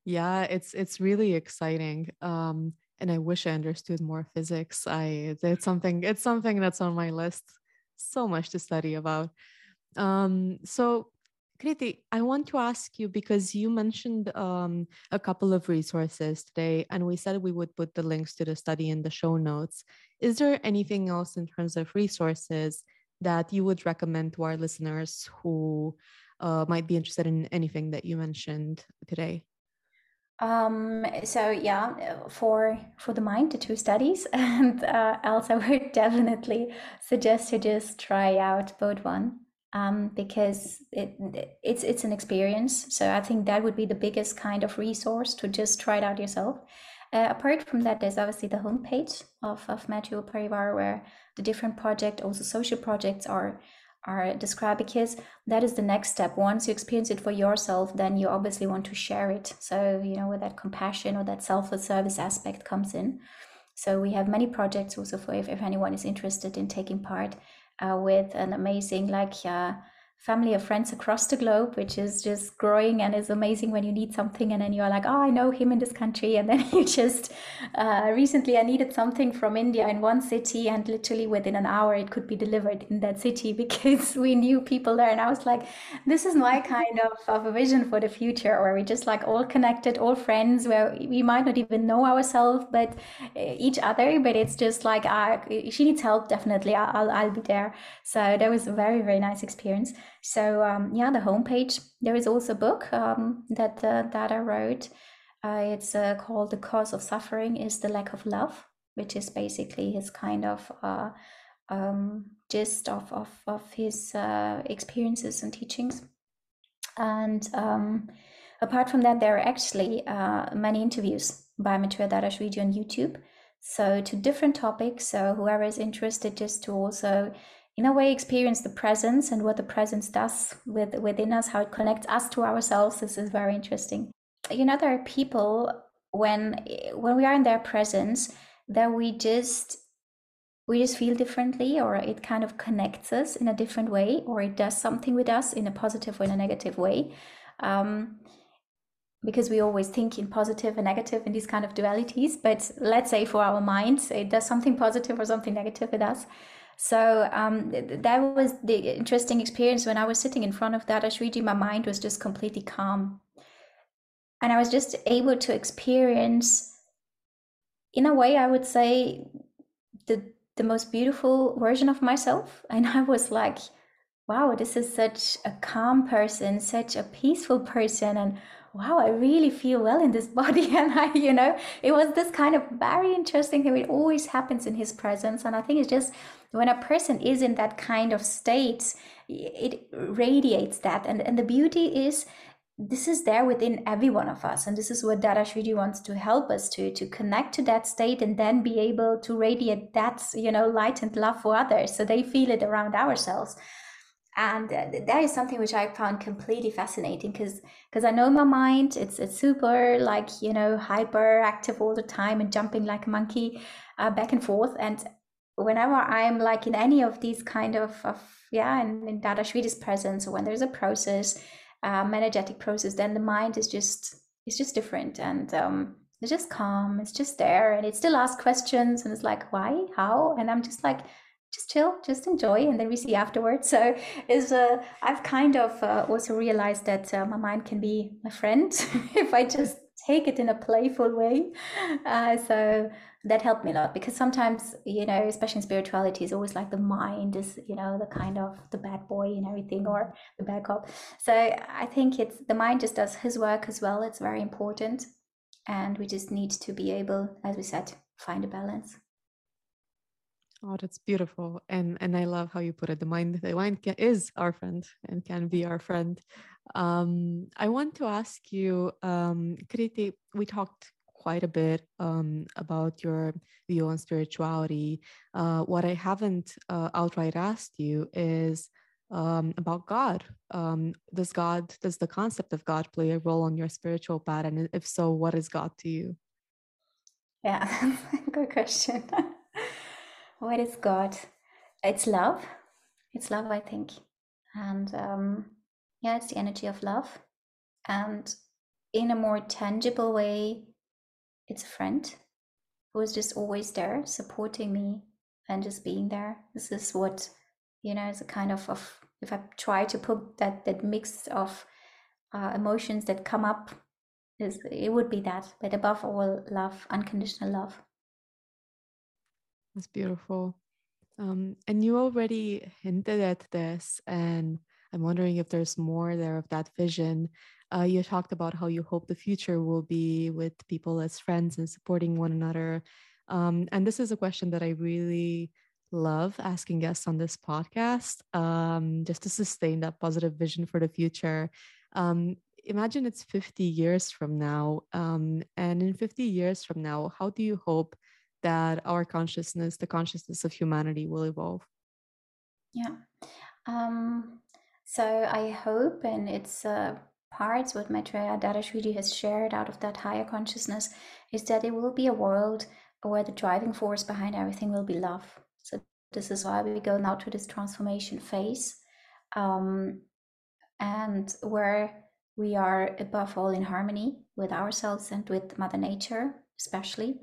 yeah, it's it's really exciting. Um, and I wish I understood more physics. I it's something it's something that's on my list. So much to study about. Um, so Kriti, I want to ask you because you mentioned um, a couple of resources today, and we said we would put the links to the study in the show notes. Is there anything else in terms of resources that you would recommend to our listeners who uh, might be interested in anything that you mentioned today? Um, so yeah, for for the mind, the two studies, <laughs> and uh, I would <laughs> definitely suggest to just try out both one um, because it it's it's an experience. So I think that would be the biggest kind of resource to just try it out yourself. Uh, apart from that, there's obviously the homepage of, of Maitribodh Parivar where the different project, also social projects are are described because that is the next step. Once you experience it for yourself, then you obviously want to share it. So, you know, where that compassion or that selfless service aspect comes in. So we have many projects also for if, if anyone is interested in taking part uh, with an amazing like uh, family of friends across the globe, which is just growing and is amazing when you need something and then you're like, oh, I know him in this country. And then <laughs> you just, uh, recently I needed something from India in one city and literally within an hour it could be delivered in that city <laughs> because we knew people there. And I was like, this is my kind of, of a vision for the future where we just like all connected, all friends, where we might not even know ourselves, but uh, each other, but it's just like, uh, she needs help, definitely. I'll, I'll be there. So that was a very, very nice experience. So um, yeah, the homepage. There is also a book um, that uh, that I wrote. Uh, it's uh, called "The Cause of Suffering is the Lack of Love," which is basically his kind of uh, um, gist of of, of his uh, experiences and teachings. And um, apart from that, there are actually uh, many interviews by Maitreya Dadashreeji on YouTube. So to different topics. So whoever is interested, just to also in a way experience the presence and what the presence does with within us how it connects us to ourselves this is very interesting. You know there are people when when we are in their presence that we just we just feel differently or it kind of connects us in a different way or it does something with us in a positive or in a negative way um, because we always think in positive and negative in these kind of dualities. But let's say for our minds it does something positive or something negative with us so um, that was the interesting experience when I was sitting in front of Dadashreeji. My mind was just completely calm, and I was just able to experience, in a way, I would say, the the most beautiful version of myself. <laughs> And I was like, "Wow, this is such a calm person, such a peaceful person, and wow, I really feel well in this <laughs> body. <laughs> And I, you know, it was this kind of very interesting thing. It always happens in his presence. And I think it's just when a person is in that kind of state, it radiates that. And, and the beauty is this is there within every one of us. And this is what Dadashreeji wants to help us to, to connect to that state and then be able to radiate that, you know, light and love for others. So they feel it around ourselves and uh, that is something which i found completely fascinating because because i know my mind it's it's super like you know hyper active all the time and jumping like a monkey uh, back and forth and whenever i'm like in any of these kind of, of yeah in, in Dadashreeji's presence or when there's a process um, energetic process then the mind is just it's just different and um, it's just calm it's just there and it still asks questions and it's like why how and i'm just like just chill, just enjoy, and then we see afterwards. So is uh, I've kind of uh, also realized that uh, my mind can be my friend <laughs> if I just take it in a playful way. Uh, so that helped me a lot because sometimes you know, especially in spirituality, is always like the mind is you know the kind of the bad boy and everything or the bad cop. So I think it's the mind just does his work as well. It's very important, and we just need to be able, as we said, find a balance. Oh, that's beautiful, and and I love how you put it. The mind, the mind can, is our friend and can be our friend. Um, I want to ask you, um, Kriti. We talked quite a bit um, about your view on spirituality. Uh, what I haven't uh, outright asked you is um, about God. Um, does God, does the concept of God play a role on your spiritual path? And if so, what is God to you? Yeah, <laughs> good question. <laughs> what is God? It's love. It's love, I think. And um, yeah, it's the energy of love. And in a more tangible way, it's a friend who is just always there, supporting me and just being there. This is what, you know, it's a kind of, of if I try to put that, that mix of uh, emotions that come up, is it would be that. But above all, love, unconditional love. That's beautiful. Um, and you already hinted at this, and I'm wondering if there's more there of that vision. Uh, you talked about how you hope the future will be with people as friends and supporting one another. Um, and this is a question that I really love asking guests on this podcast, um, just to sustain that positive vision for the future. Um, imagine it's 50 years from now. Um, and in 50 years from now, how do you hope that our consciousness, the consciousness of humanity, will evolve? Yeah. Um, so I hope, and it's uh, parts what Maitreya Dadashreeji has shared out of that higher consciousness, is that it will be a world where the driving force behind everything will be love. So this is why we go now to this transformation phase, um, and where we are above all in harmony with ourselves and with Mother Nature, especially.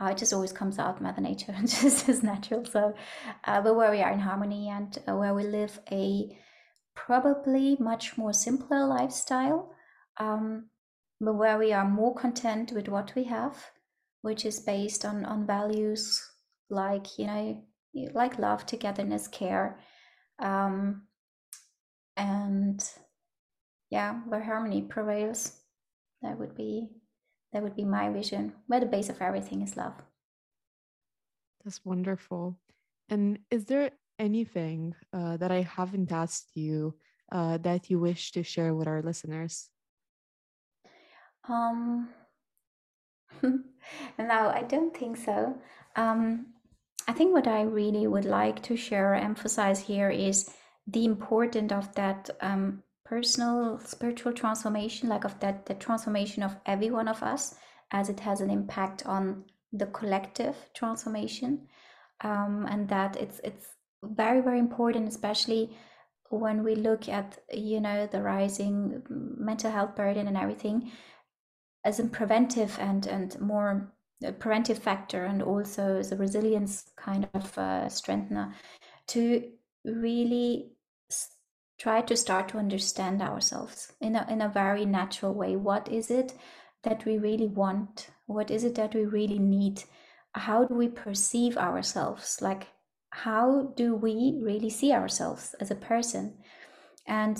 Uh, it just always comes out Mother Nature, <laughs> and just is natural. So, uh, but where we are in harmony and uh, where we live a probably much more simpler lifestyle, um, but where we are more content with what we have, which is based on on values like you know like love, togetherness, care, um, and yeah, where harmony prevails. That would be that would be my vision. Where the base of everything is love. That's wonderful. And is there anything uh, that I haven't asked you uh, that you wish to share with our listeners? Um, <laughs> no, I don't think so. Um, I think what I really would like to share or emphasize here is the importance of that um, personal spiritual transformation, like of that the transformation of every one of us, as it has an impact on the collective transformation, um, and that it's it's very very important, especially when we look at you know the rising mental health burden and everything as a preventive and and more preventive factor and also as a resilience kind of uh, strengthener to really try to start to understand ourselves in a, in a very natural way. What is it that we really want? What is it that we really need? How do we perceive ourselves? Like how do we really see ourselves as a person? And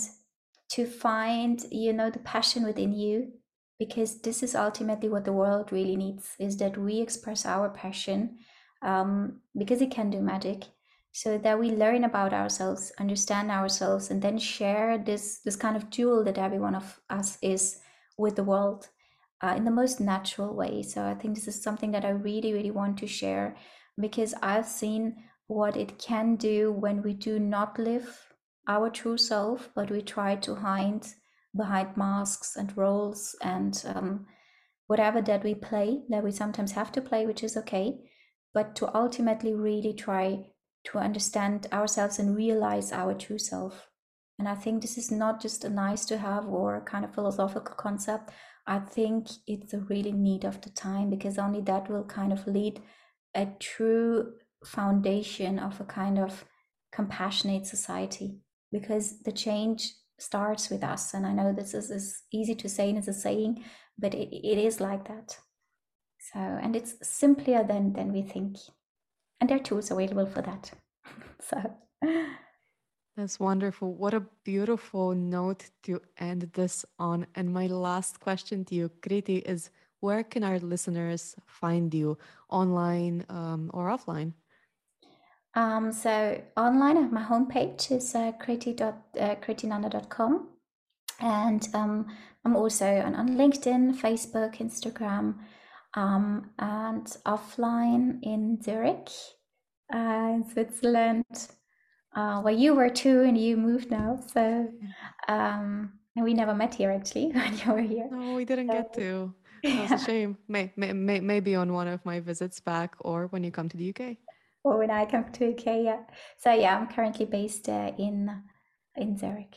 to find you know the passion within you because this is ultimately what the world really needs is that we express our passion um, because it can do magic so that we learn about ourselves understand ourselves and then share this this kind of jewel that every one of us is with the world uh, in the most natural way. So i think this is something that i really really want to share because i've seen what it can do when we do not live our true self but we try to hide behind masks and roles and um, whatever that we play that we sometimes have to play which is okay. But to ultimately really try to understand ourselves and realize our true self. And i think this is not just a nice to have or a kind of philosophical concept. I think it's a really need of the time because only that will kind of lead a true foundation of a kind of compassionate society because the change starts with us. And I know this is, is easy to say and it's a saying, but it, it is like that. So, and it's simpler than, than we think. And there are tools available for that. <laughs> so, that's wonderful. What a beautiful note to end this on. And my last question to you, Kriti, is where can our listeners find you online um, or offline? Um, so online, my homepage is uh. Uh, and um, I'm also on, on LinkedIn, Facebook, Instagram, um, and offline in Zurich, uh, in Switzerland, uh, where you were too, and you moved now. So, um, and we never met here actually <laughs> when you were here. No, we didn't so, get to. <laughs> That's yeah. a shame. May, may, may, maybe on one of my visits back or when you come to the UK or when I come to UK. Yeah. So yeah, I'm currently based uh, in in Zurich.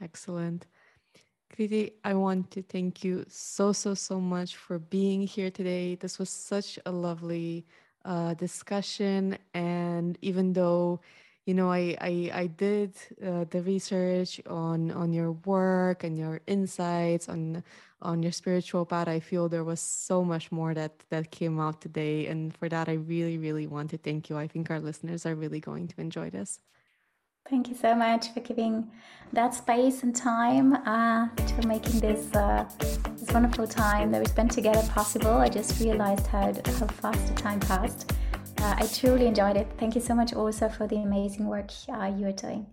Excellent. Kriti, I want to thank you so, so, so much for being here today. This was such a lovely uh, discussion. And even though you know i i, I did uh, the research on on your work and your insights on on your spiritual path i feel there was so much more that that came out today and for that i really really want to thank you i think our listeners are really going to enjoy this Thank you so much for giving that space and time uh, to making this uh, this wonderful time that we spent together possible. I just realized how how fast the time passed. Uh, I truly enjoyed it. Thank you so much also for the amazing work uh, you are doing.